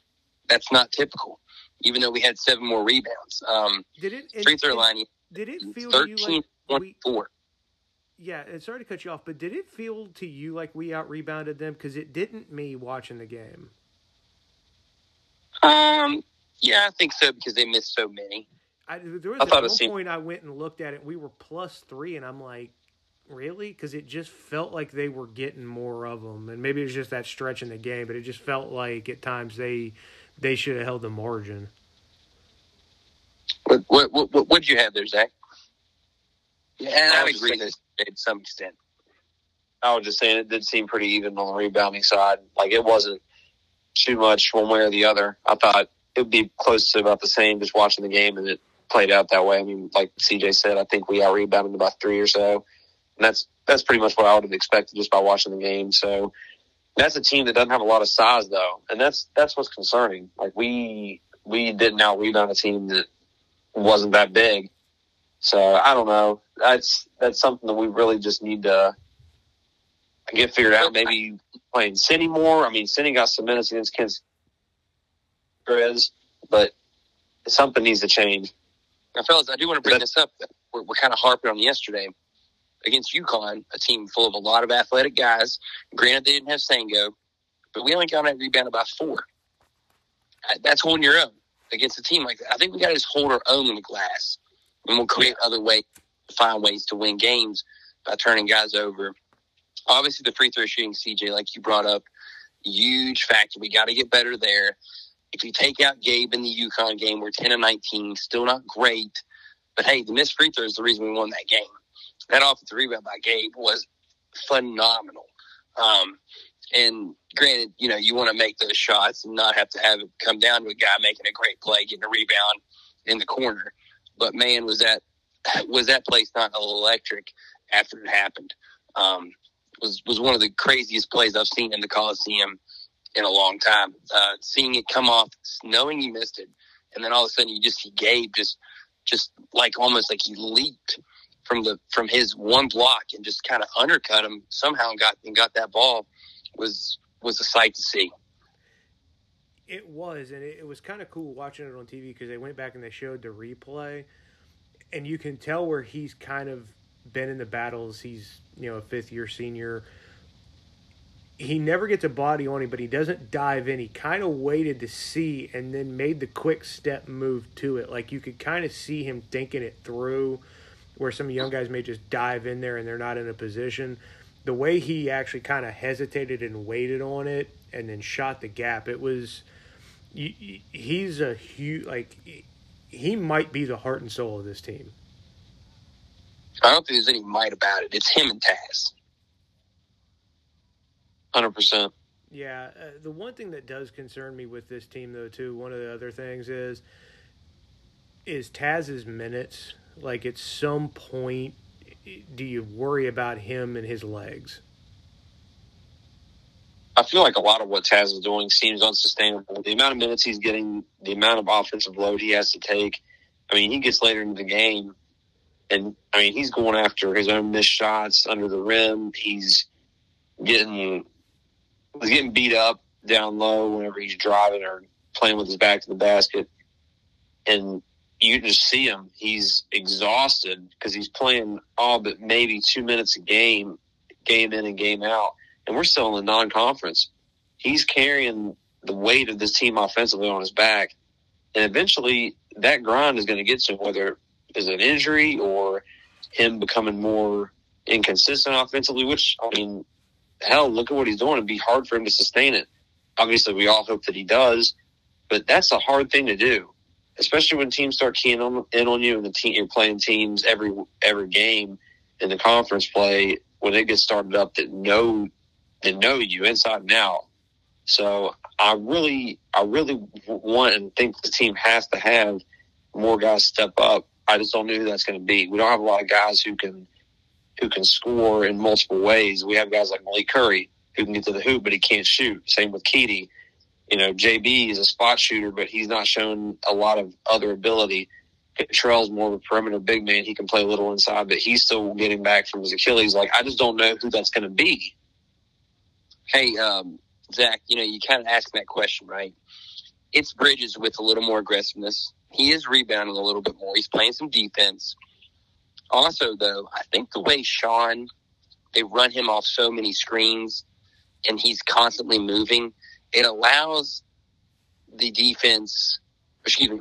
Speaker 2: that's not typical. Even though we had seven more rebounds, um,
Speaker 4: Did it? and-
Speaker 2: free throw line
Speaker 4: Did it feel to you
Speaker 2: thirteen
Speaker 4: like
Speaker 2: point four.
Speaker 4: Yeah, and sorry to cut you off, but did it feel to you like we out rebounded them? Because it didn't me watching the game.
Speaker 2: Um, yeah, I think so because they missed so many.
Speaker 4: I, there was
Speaker 2: I
Speaker 4: at one
Speaker 2: it
Speaker 4: point I went and looked at it. We were plus three, and I'm like, really? Because it just felt like they were getting more of them, and maybe it was just that stretch in the game, but it just felt like at times they they should have held the margin.
Speaker 2: What what what what would you have there, Zach? Yeah, and
Speaker 3: I
Speaker 2: I
Speaker 3: was
Speaker 2: agree
Speaker 3: just
Speaker 2: to to some extent.
Speaker 3: I was just saying it did seem pretty even on the rebounding side. Like it wasn't too much one way or the other. I thought it would be close to about the same just watching the game, and it played out that way. I mean, like CJ said, I think we out rebounded about three or so, and that's that's pretty much what I would have expected just by watching the game. So that's a team that doesn't have a lot of size though, and that's that's what's concerning. Like we we didn't out rebound a team that wasn't that big. So I don't know. That's that's something that we really just need to get figured out. Maybe playing City more. I mean, City got some minutes against Kansas, Grizz, but something needs to change.
Speaker 2: Now, fellas, I do want to bring this up. We're, we're kind of harping on yesterday against UConn, a team full of a lot of athletic guys. Granted, they didn't have Sanogo, but we only got that rebound by four. Uh, That's holding your own against a team like that. I think we got to just hold our own in the glass, and we'll create other ways to find ways to win games by turning guys over. Obviously, the free throw shooting, CJ, like you brought up, huge factor. We got to get better there. If you take out Gabe in the UConn game, we're 10 and 19, still not great. But hey, the missed free throw is the reason we won that game. That offensive rebound by Gabe was phenomenal. Um, and granted, you know, you want to make those shots and not have to have it come down to a guy making a great play, getting a rebound in the corner. But man, was that *laughs* was that place not electric after it happened? Um, was was one of the craziest plays I've seen in the Coliseum in a long time. Uh, seeing it come off, knowing you missed it, and then all of a sudden you just see Gabe just just like almost like he leaped from the from his one block and just kind of undercut him somehow and got and got that ball was was a sight to see.
Speaker 4: It was, and it, it was kind of cool watching it on TV because they went back and they showed the replay, and you can tell where he's kind of been in the battles. He's you know a fifth year senior. He never gets a body on him, but he doesn't dive in. He kind of waited to see and then made the quick step move to it. Like you could kind of see him thinking it through, where some young guys may just dive in there and they're not in a position. The way he actually kind of hesitated and waited on it and then shot the gap, it was he's a huge like he might be the heart and soul of this team.
Speaker 2: I don't think there's any might about it. It's him and Taz.
Speaker 3: Hundred percent.
Speaker 4: Yeah, uh, the one thing that does concern me with this team, though, too, one of the other things is is Taz's minutes. Like, at some point, do you worry about him and his legs?
Speaker 3: I feel like a lot of what Taz is doing seems unsustainable. The amount of minutes he's getting, the amount of offensive load he has to take. I mean, he gets later into the game, and I mean, he's going after his own missed shots under the rim. He's getting he's getting beat up down low whenever he's driving or playing with his back to the basket, and you just see him. He's exhausted because he's playing all but maybe two minutes a game, game in and game out and we're still in the non-conference. He's carrying the weight of this team offensively on his back, and eventually that grind is going to get to him, whether it's an injury or him becoming more inconsistent offensively. Which I mean, hell, look at what he's doing. It'd be hard for him to sustain it. Obviously, we all hope that he does, but that's a hard thing to do, especially when teams start keying on, in on you and the team you're playing teams every every game in the conference play when it gets started up that know that know you inside and out. So I really, I really want and think the team has to have more guys step up. I just don't know who that's going to be. We don't have a lot of guys who can who can score in multiple ways. We have guys like Malik Curry who can get to the hoop, but he can't shoot. Same with Keedy. You know, JB is a spot shooter, but he's not shown a lot of other ability. Trell's more of a perimeter big man. He can play a little inside, but he's still getting back from his Achilles. Like I just don't know who that's going to be.
Speaker 2: Hey, um, Zach, you know, you kind of ask that question, right? It's Bridges with a little more aggressiveness. He is rebounding a little bit more. He's playing some defense. Also, though, I think the way Sean, they run him off so many screens and he's constantly moving, it allows the defense, excuse me,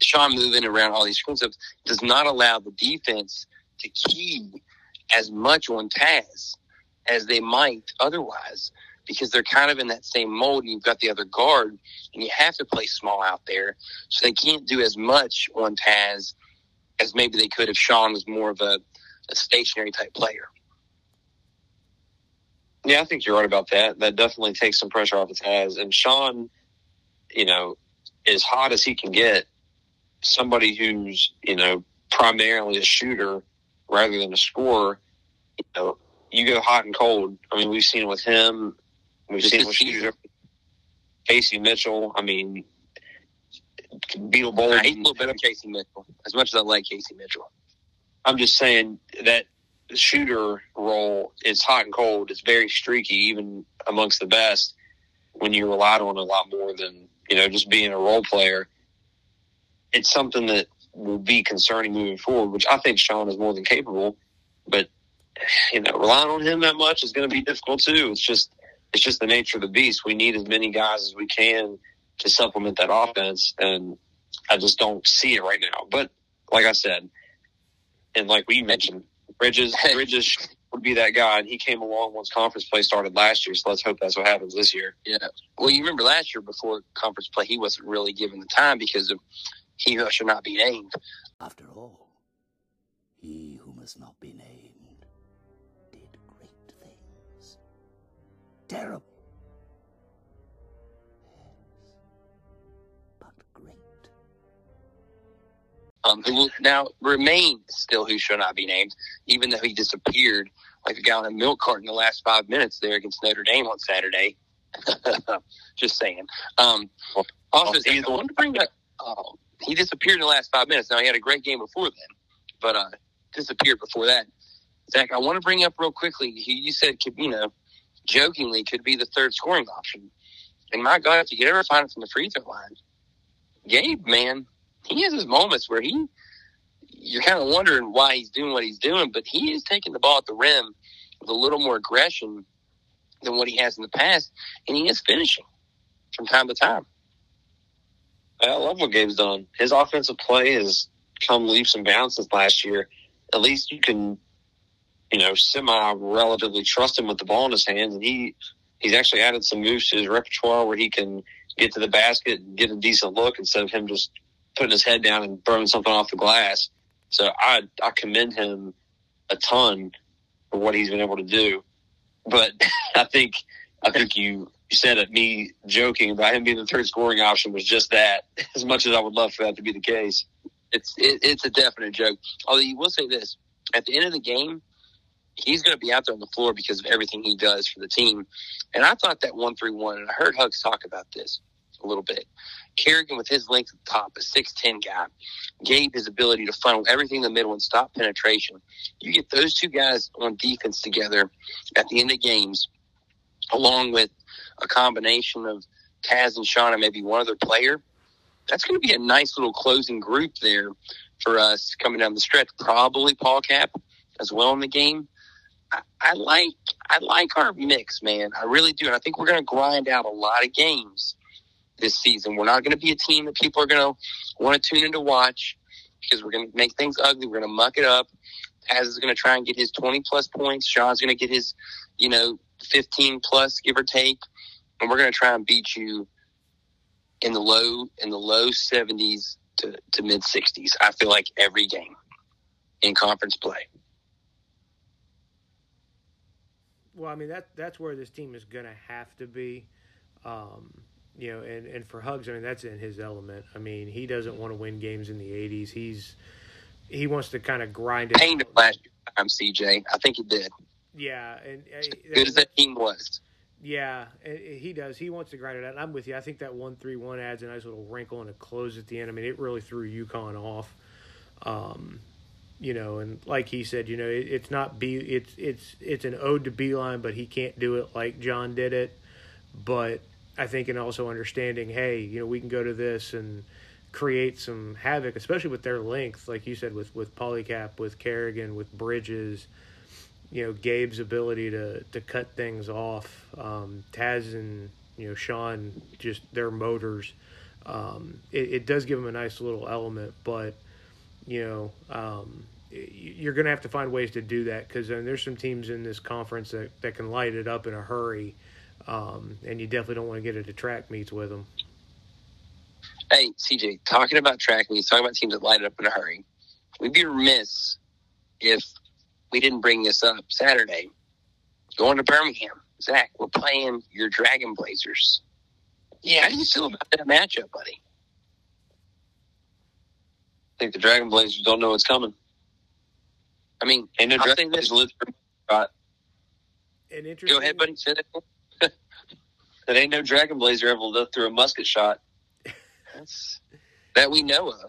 Speaker 2: Sean moving around all these screens does not allow the defense to key as much on Taz as they might otherwise because they're kind of in that same mold. And you've got the other guard, and you have to play small out there, so they can't do as much on Taz as maybe they could if Sean was more of a, a stationary type player.
Speaker 3: Yeah, I think you're right about that. That definitely takes some pressure off his Taz. And Sean, you know, as hot as he can get, somebody who's, you know, primarily a shooter rather than a scorer, you know, you go hot and cold. I mean, we've seen it with him. We've seen it with shooter. Casey Mitchell. I mean, Beetle Bolden.
Speaker 2: I hate a little bit of Casey Mitchell, as much as I like Casey Mitchell.
Speaker 3: I'm just saying that shooter role is hot and cold. It's very streaky, even amongst the best, when you relied on a lot more than, you know, just being a role player. It's something that will be concerning moving forward, which I think Sean is more than capable. But, you know, relying on him that much is going to be difficult too. It's just, it's just the nature of the beast. We need as many guys as we can to supplement that offense. And I just don't see it right now. But like I said, and like we mentioned, Bridges, Bridges would be that guy, and he came along once conference play started last year. So let's hope that's what happens this year.
Speaker 2: Yeah. Well, you remember last year before conference play, he wasn't really given the time because of he who should not be named.
Speaker 9: After all, he who must not be named did great things. Terrible.
Speaker 2: Um, who now remains still who shall not be named, even though he disappeared like a guy gallon of milk cart in the last five minutes there against Notre Dame on Saturday. *laughs* Just saying. Um, also, Zach, I wanted to bring up, uh, he disappeared in the last five minutes. Now, he had a great game before then, but uh, disappeared before that. Zach, I want to bring up real quickly, he, you said, could, you know, jokingly could be the third scoring option. And my God, if you could ever find it from the free throw line, Gabe, man, he has his moments where he you're kind of wondering why he's doing what he's doing, but he is taking the ball at the rim with a little more aggression than what he has in the past, and he is finishing from time to time.
Speaker 3: I love what Gabe's done. His offensive play has come leaps and bounds since last year. At least you can, you know, semi relatively trust him with the ball in his hands, and he he's actually added some moves to his repertoire where he can get to the basket and get a decent look instead of him just putting his head down and throwing something off the glass. So I I commend him a ton for what he's been able to do. But *laughs* I think I think you said it. Me joking about him being the third scoring option was just that. *laughs* As much as I would love for that to be the case,
Speaker 2: it's it, it's a definite joke. Although you will say this: at the end of the game, he's going to be out there on the floor because of everything he does for the team. And I thought that one three one, and I heard Hugs talk about this a little bit. Carrigan, with his length at the top, a 6'10 guy, Gabe his ability to funnel everything in the middle and stop penetration. You get those two guys on defense together at the end of games, along with a combination of Taz and Sean and maybe one other player. That's going to be a nice little closing group there for us coming down the stretch. Probably Paulicap as well in the game. I, I like I like our mix, man. I really do. And I think we're going to grind out a lot of games this season. We're not going to be a team that people are going to want to tune in to watch because we're going to make things ugly. We're going to muck it up. Taz is going to try and get his 20 plus points. Sean's going to get his, you know, 15 plus, give or take. And we're going to try and beat you in the low, in the low 70s to, to mid 60s. I feel like every game in conference play.
Speaker 4: Well, I mean that that's where this team is going to have to be. Um, you know, and, and for Hugs, I mean, that's in his element. I mean, he doesn't want to win games in the 80s. He's he wants to kind of grind it.
Speaker 2: Pained him last time, CJ. I think he did.
Speaker 4: Yeah, and
Speaker 2: as good as that team was.
Speaker 4: Yeah, he does. He wants to grind it out. And I'm with you. I think that one three one adds a nice little wrinkle and a close at the end. I mean, it really threw UConn off. Um, you know, and like he said, you know, it, it's not be It's it's it's an ode to Beilein, but he can't do it like John did it. but I think and also understanding, hey, you know, we can go to this and create some havoc, especially with their length, like you said, with with Paulicap, with Carrigan, with Bridges. You know, Gabe's ability to to cut things off. Um, Taz and you know Sean, just their motors. Um, it, it does give them a nice little element, but you know, um, you're going to have to find ways to do that because there's some teams in this conference that, that can light it up in a hurry, um, and you definitely don't want to get into track meets with them.
Speaker 2: Hey, CJ, talking about track meets, talking about teams that light it up in a hurry, we'd be remiss if we didn't bring this up Saturday. Going to Birmingham. Zach, we're playing your Dragon Blazers. Yeah, how do you feel about that matchup, buddy?
Speaker 3: I think the Dragon Blazers don't know what's coming.
Speaker 2: I mean,
Speaker 3: and the Dragon. Blazers live for shot.
Speaker 4: And interesting.
Speaker 2: Go ahead, buddy. That
Speaker 3: ain't no Dragon Blazer ever lived through a musket shot.
Speaker 2: That's, that we know of.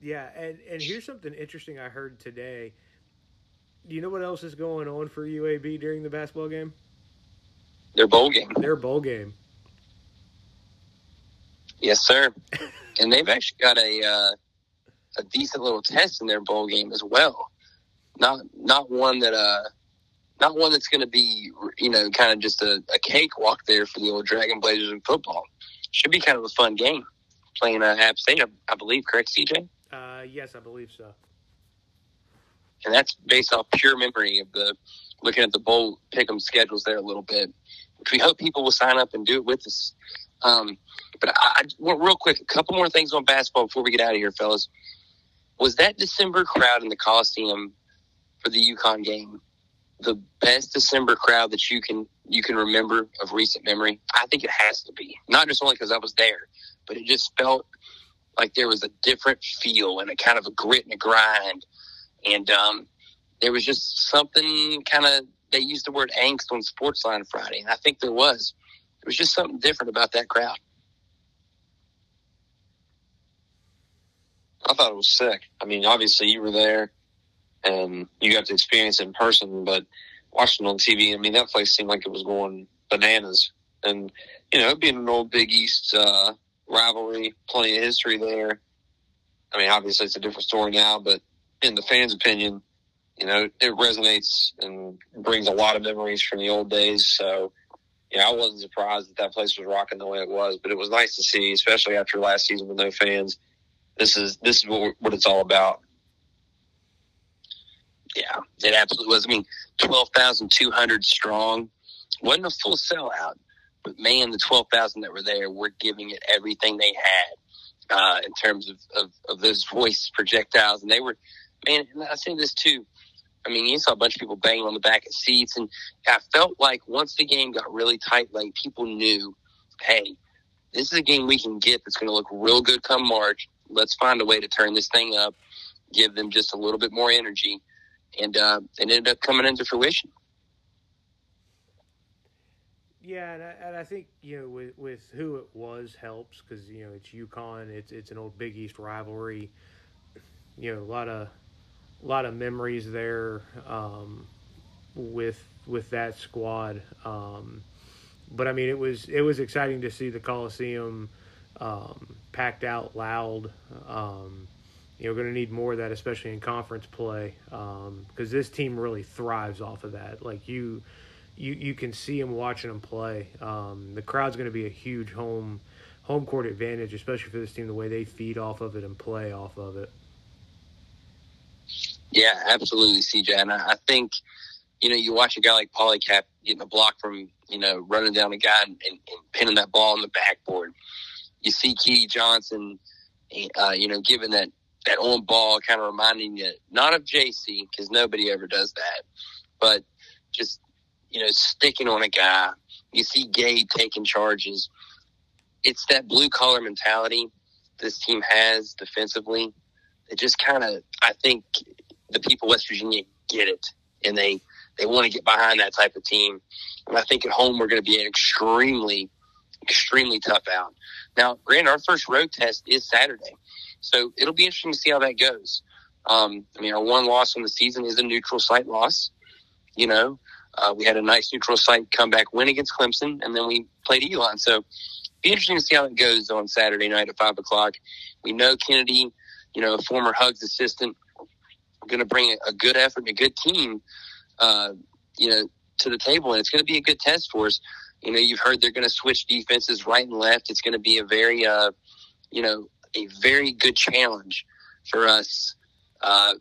Speaker 4: Yeah, and and here's something interesting I heard today. Do you know what else is going on for UAB during the basketball game?
Speaker 2: Their bowl game.
Speaker 4: Their bowl game.
Speaker 2: Yes, sir. and they've actually got a uh, a decent little test in their bowl game as well. Not not one that uh not one that's going to be you know kind of just a, a cakewalk there for the old Dragon Blazers in football. Should be kind of a fun game playing uh, App State, I, I believe. Correct, CJ?
Speaker 4: Uh, yes, I believe so.
Speaker 2: And that's based off pure memory of the looking at the bowl pick'em schedules there a little bit, which we hope people will sign up and do it with us. Um, but I, I, real quick, a couple more things on basketball before we get out of here, fellas. Was that December crowd in the Coliseum for the UConn game the best December crowd that you can you can remember of recent memory? I think it has to be. Not just only because I was there, but it just felt like there was a different feel and a kind of a grit and a grind, and um, there was just something kind of. They used the word angst on Sportsline Friday, and I think there was. There was just something different about that crowd.
Speaker 3: I thought it was sick. I mean, obviously you were there and you got to experience it in person, but watching on TV, I mean, that place seemed like it was going bananas. And, you know, being an old Big East uh, rivalry, plenty of history there. I mean, obviously it's a different story now, but in the fans' opinion, you know, it resonates and brings a lot of memories from the old days. So, yeah, I wasn't surprised that that place was rocking the way it was, but it was nice to see, especially after last season with no fans. This is this is what, what it's all about.
Speaker 2: Yeah, it absolutely was. I mean, 12,200 strong. Wasn't a full sellout, but man, the 12,000 that were there were giving it everything they had uh, in terms of, of, of those voice projectiles. And they were, man, and I say this too. I mean, you saw a bunch of people banging on the back of seats. And I felt like once the game got really tight, like people knew, hey, this is a game we can get that's going to look real good come March. Let's find a way to turn this thing up, give them just a little bit more energy and uh, it ended up coming into fruition.
Speaker 4: Yeah, and I, and I think you know with with who it was helps because you know it's UConn, it's it's an old Big East rivalry. You know, a lot of a lot of memories there um, with with that squad. Um, but I mean, it was it was exciting to see the Coliseum um, packed out loud. Um, you know, going to need more of that, especially in conference play, because um, this team really thrives off of that. Like you, you, you can see them watching them play. Um, the crowd's going to be a huge home home court advantage, especially for this team, the way they feed off of it and play off of it.
Speaker 2: Yeah, absolutely, CJ. And I, I think, you know, you watch a guy like Paulicap getting a block from, you know, running down a guy and, and, and pinning that ball on the backboard. You see Key Johnson, uh, you know, given that that on ball kind of reminding you not of JC because nobody ever does that, but just you know sticking on a guy. You see Gabe taking charges. It's that blue collar mentality this team has defensively. It just kind of I think the people West Virginia get it and they they want to get behind that type of team. And I think at home we're going to be an extremely extremely tough out. Now, granted, our first road test is Saturday. So it'll be interesting to see how that goes. Um, I mean, our one loss on the season is a neutral site loss, you know, Uh, we had a nice neutral site comeback win against Clemson, and then we played Elon. So be interesting to see how it goes on Saturday night at five o'clock. We know Kennedy, you know, a former Hugs assistant, going to bring a, a, good effort and a good team, uh, you know, to the table, and it's going to be a good test for us. You know, you've heard they're going to switch defenses right and left. It's going to be a very, uh, you know, a very good challenge for us uh,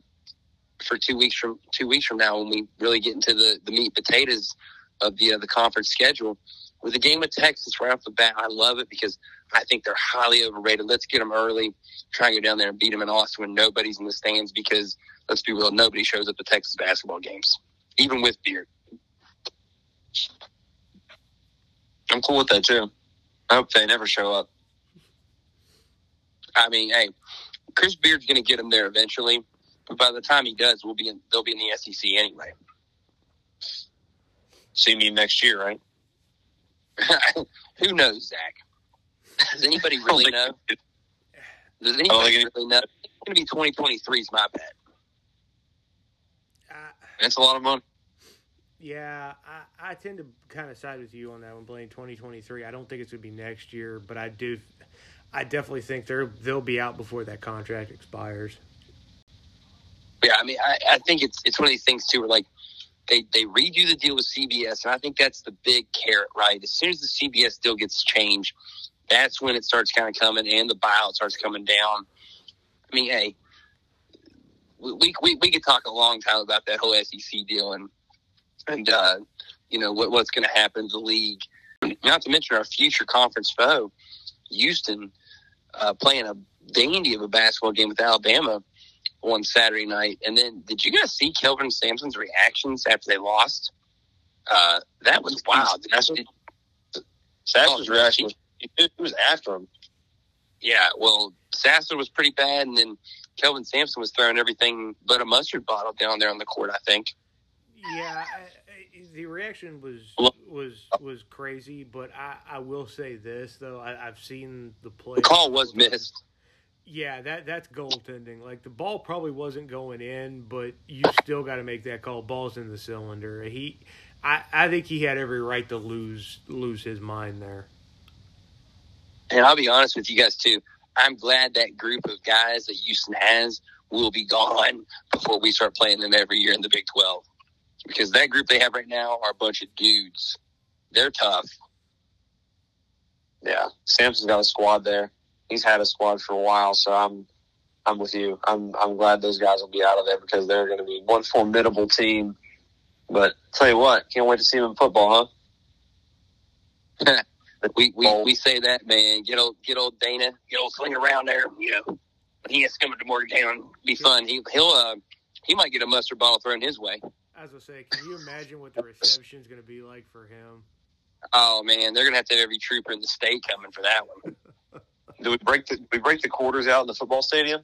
Speaker 2: for two weeks from two weeks from now when we really get into the the meat potatoes of the uh, the conference schedule. With the game with Texas right off the bat, I love it because I think they're highly overrated. Let's get them early, try and go down there and beat them in Austin when nobody's in the stands because let's be real, nobody shows up to Texas basketball games, even with beer.
Speaker 3: I'm cool with that too. I hope they never show up.
Speaker 2: I mean, hey, Chris Beard's going to get him there eventually, but by the time he does, we'll be in. They'll be in the SEC anyway.
Speaker 3: See me next year, right? *laughs*
Speaker 2: Who knows, Zach? Does anybody *laughs* really know? Does anybody really know? It's going to be 2023 is my bet.
Speaker 3: Uh, That's a lot of money.
Speaker 4: Yeah, I, I tend to kind of side with you on that one, Blaine. 2023. I don't think it's going to be next year, but I do. I definitely think they're they'll be out before that contract expires.
Speaker 2: Yeah, I mean, I, I think it's it's one of these things too, where like they they redo the deal with CBS, and I think that's the big carrot, right? As soon as the CBS deal gets changed, that's when it starts kind of coming, and the buyout starts coming down. I mean, hey, we we we could talk a long time about that whole SEC deal and and uh, you know what, what's going to happen to the league. Not to mention our future conference foe, Houston, uh, playing a dandy of a basketball game with Alabama on Saturday night. And then, did you guys see Kelvin Sampson's reactions after they lost? Uh, that was wild.
Speaker 3: Sasser's oh, reaction was he was after him.
Speaker 2: Yeah, well, Sasser was pretty bad, and then Kelvin Sampson was throwing everything but a mustard bottle down there on the court. I think.
Speaker 4: Yeah, I, I, the reaction was was was crazy, but I, I will say this though I, have seen the play.
Speaker 2: The call was missed.
Speaker 4: Yeah, that that's goaltending. Like the ball probably wasn't going in, but you still got to make that call. Ball's in the cylinder. He, I, I think he had every right to lose lose his mind there.
Speaker 2: And I'll be honest with you guys too. I'm glad that group of guys that Houston has will be gone *laughs* before we start playing them every year in the Big Twelve because that group they have right now are a bunch of dudes. They're tough.
Speaker 3: Yeah, Sampson's got a squad there. He's had a squad for a while, so I'm I'm with you. I'm I'm glad those guys will be out of there because they're going to be one formidable team. But tell you what, can't wait to see them in football,
Speaker 2: huh? *laughs* we we we say that man. Get old get old Dana, get old sling around there. You know, when he has to come to Morgantown, be fun. He he'll uh he might get a mustard bottle thrown his way.
Speaker 4: I say, can you imagine what the reception is gonna be like for him?
Speaker 2: Oh man, they're gonna have to have every trooper in the state coming for that one.
Speaker 3: do we break the do we break the quarters out in the football stadium?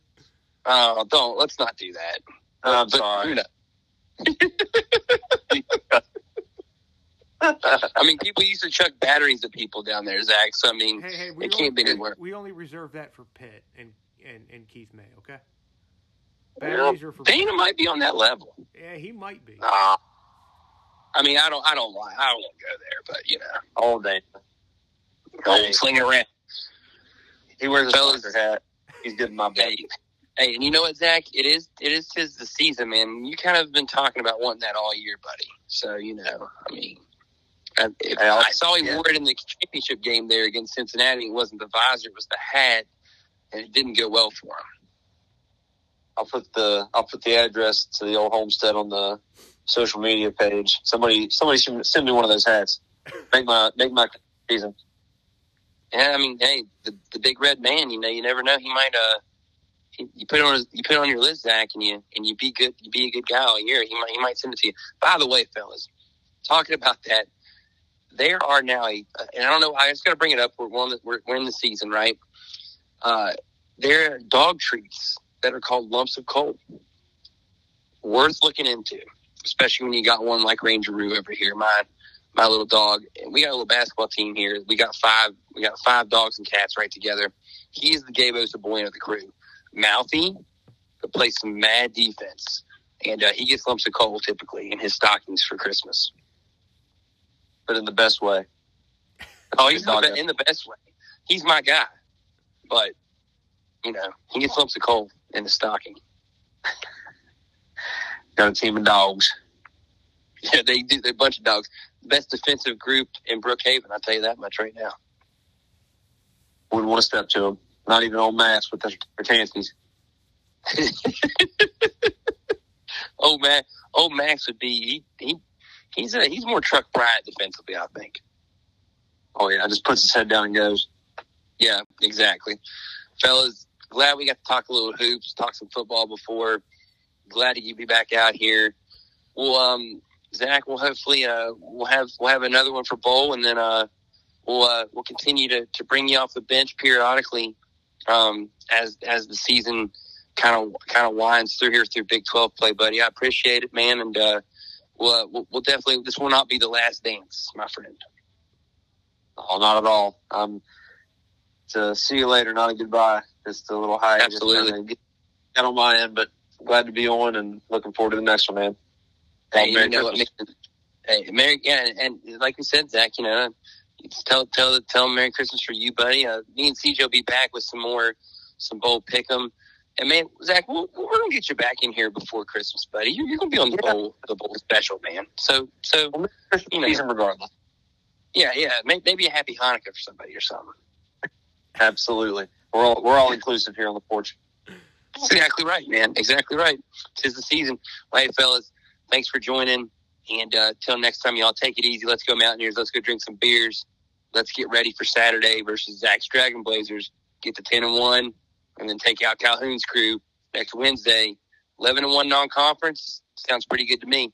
Speaker 2: Oh, don't let's not do that.
Speaker 3: Uh, I'm sorry. *laughs*
Speaker 2: I mean, people used to chuck batteries at people down there, Zach. So I mean,
Speaker 4: hey, hey,
Speaker 2: it can't be anywhere.
Speaker 4: We only reserve that for Pitt and and, and Keith May. Okay.
Speaker 2: Batteries are for Dana might be on that level.
Speaker 4: Yeah, he might be.
Speaker 2: Nah. I mean, I don't, I don't lie. I don't want to go there, but you know,
Speaker 3: all day.
Speaker 2: Old sling around.
Speaker 3: He wears a Fellas, hat. He's getting my
Speaker 2: Hey, hey, and you know what, Zach? It is, it is his the season, man. You kind of been talking about wanting that all year, buddy. So you know, I mean, I, I, I saw he yeah. wore it in the championship game there against Cincinnati. It wasn't the visor; it was the hat, and it didn't go well for him.
Speaker 3: I'll put the I'll put the address to the old homestead on the social media page. Somebody somebody should send me one of those hats. Make my make my season.
Speaker 2: Yeah, I mean, hey, the the big red man. You know, you never know. He might uh, he, you put it on you put it on your list, Zach, and you and you be good. You be a good guy all year. He might he might send it to you. By the way, fellas, talking about that, there are now and I don't know. I just got to bring it up. We're one. We're, we're in the season, right? Uh, there are dog treats that are called lumps of coal. Worth looking into, especially when you got one like Ranger Roo over here, my my little dog. And we got a little basketball team here. We got five we got five dogs and cats right together. He's the Gabe boy of the crew. Mouthy, but plays some mad defense. And uh, he gets lumps of coal typically in his stockings for Christmas.
Speaker 3: but in the best way. *laughs*
Speaker 2: Oh, he's the, in the best way. He's my guy, but you know he gets lumps of coal in the stocking. Got a team of dogs. *laughs* Yeah, they do. They're a bunch of dogs. Best defensive group in Brookhaven. I'll tell you that much right now.
Speaker 3: Wouldn't want to step to them. Not even *laughs* old Max with their Tansies.
Speaker 2: oh man, oh Max would be he, he he's a, he's more truck pride defensively, I think.
Speaker 3: Oh yeah, just puts his head down and goes.
Speaker 2: Yeah, exactly, fellas. Glad we got to talk a little hoops, talk some football before. Glad to be back out here. Well, um, Zach, we'll hopefully uh, we'll have we'll have another one for bowl, and then uh, we'll uh, we'll continue to, to bring you off the bench periodically um, as as the season kind of kind of winds through here through Big Twelve play, buddy. I appreciate it, man, and uh, we'll, uh, we'll we'll definitely this will not be the last dance, my friend.
Speaker 3: Oh, not at all. Um, to see you later, not a goodbye. Just a little high.
Speaker 2: Absolutely.
Speaker 3: Get, get on my end, but glad to be on and looking forward to the next one, man.
Speaker 2: Hey, you know what, hey, Merry, yeah, and, and like we said, Zach, you know, tell tell tell Merry Christmas for you, buddy. Uh, me and CJ will be back with some more some bowl pick'em. And man, Zach, we'll, we're gonna get you back in here before Christmas, buddy. You're, you're gonna be on the yeah. bowl the bowl special, man. So so you know,
Speaker 3: regardless.
Speaker 2: Yeah, yeah. Maybe a happy Hanukkah for somebody or something.
Speaker 3: Absolutely. We're all we're all inclusive here on the porch.
Speaker 2: Exactly right, man. Exactly right. Tis the season. Well, hey, fellas, thanks for joining. And uh, till next time, y'all take it easy. Let's go Mountaineers. Let's go drink some beers. Let's get ready for Saturday versus Zach's Dragon Blazers. Get to ten and one, and then take out Calhoun's crew next Wednesday. Eleven and one non-conference sounds pretty good to me.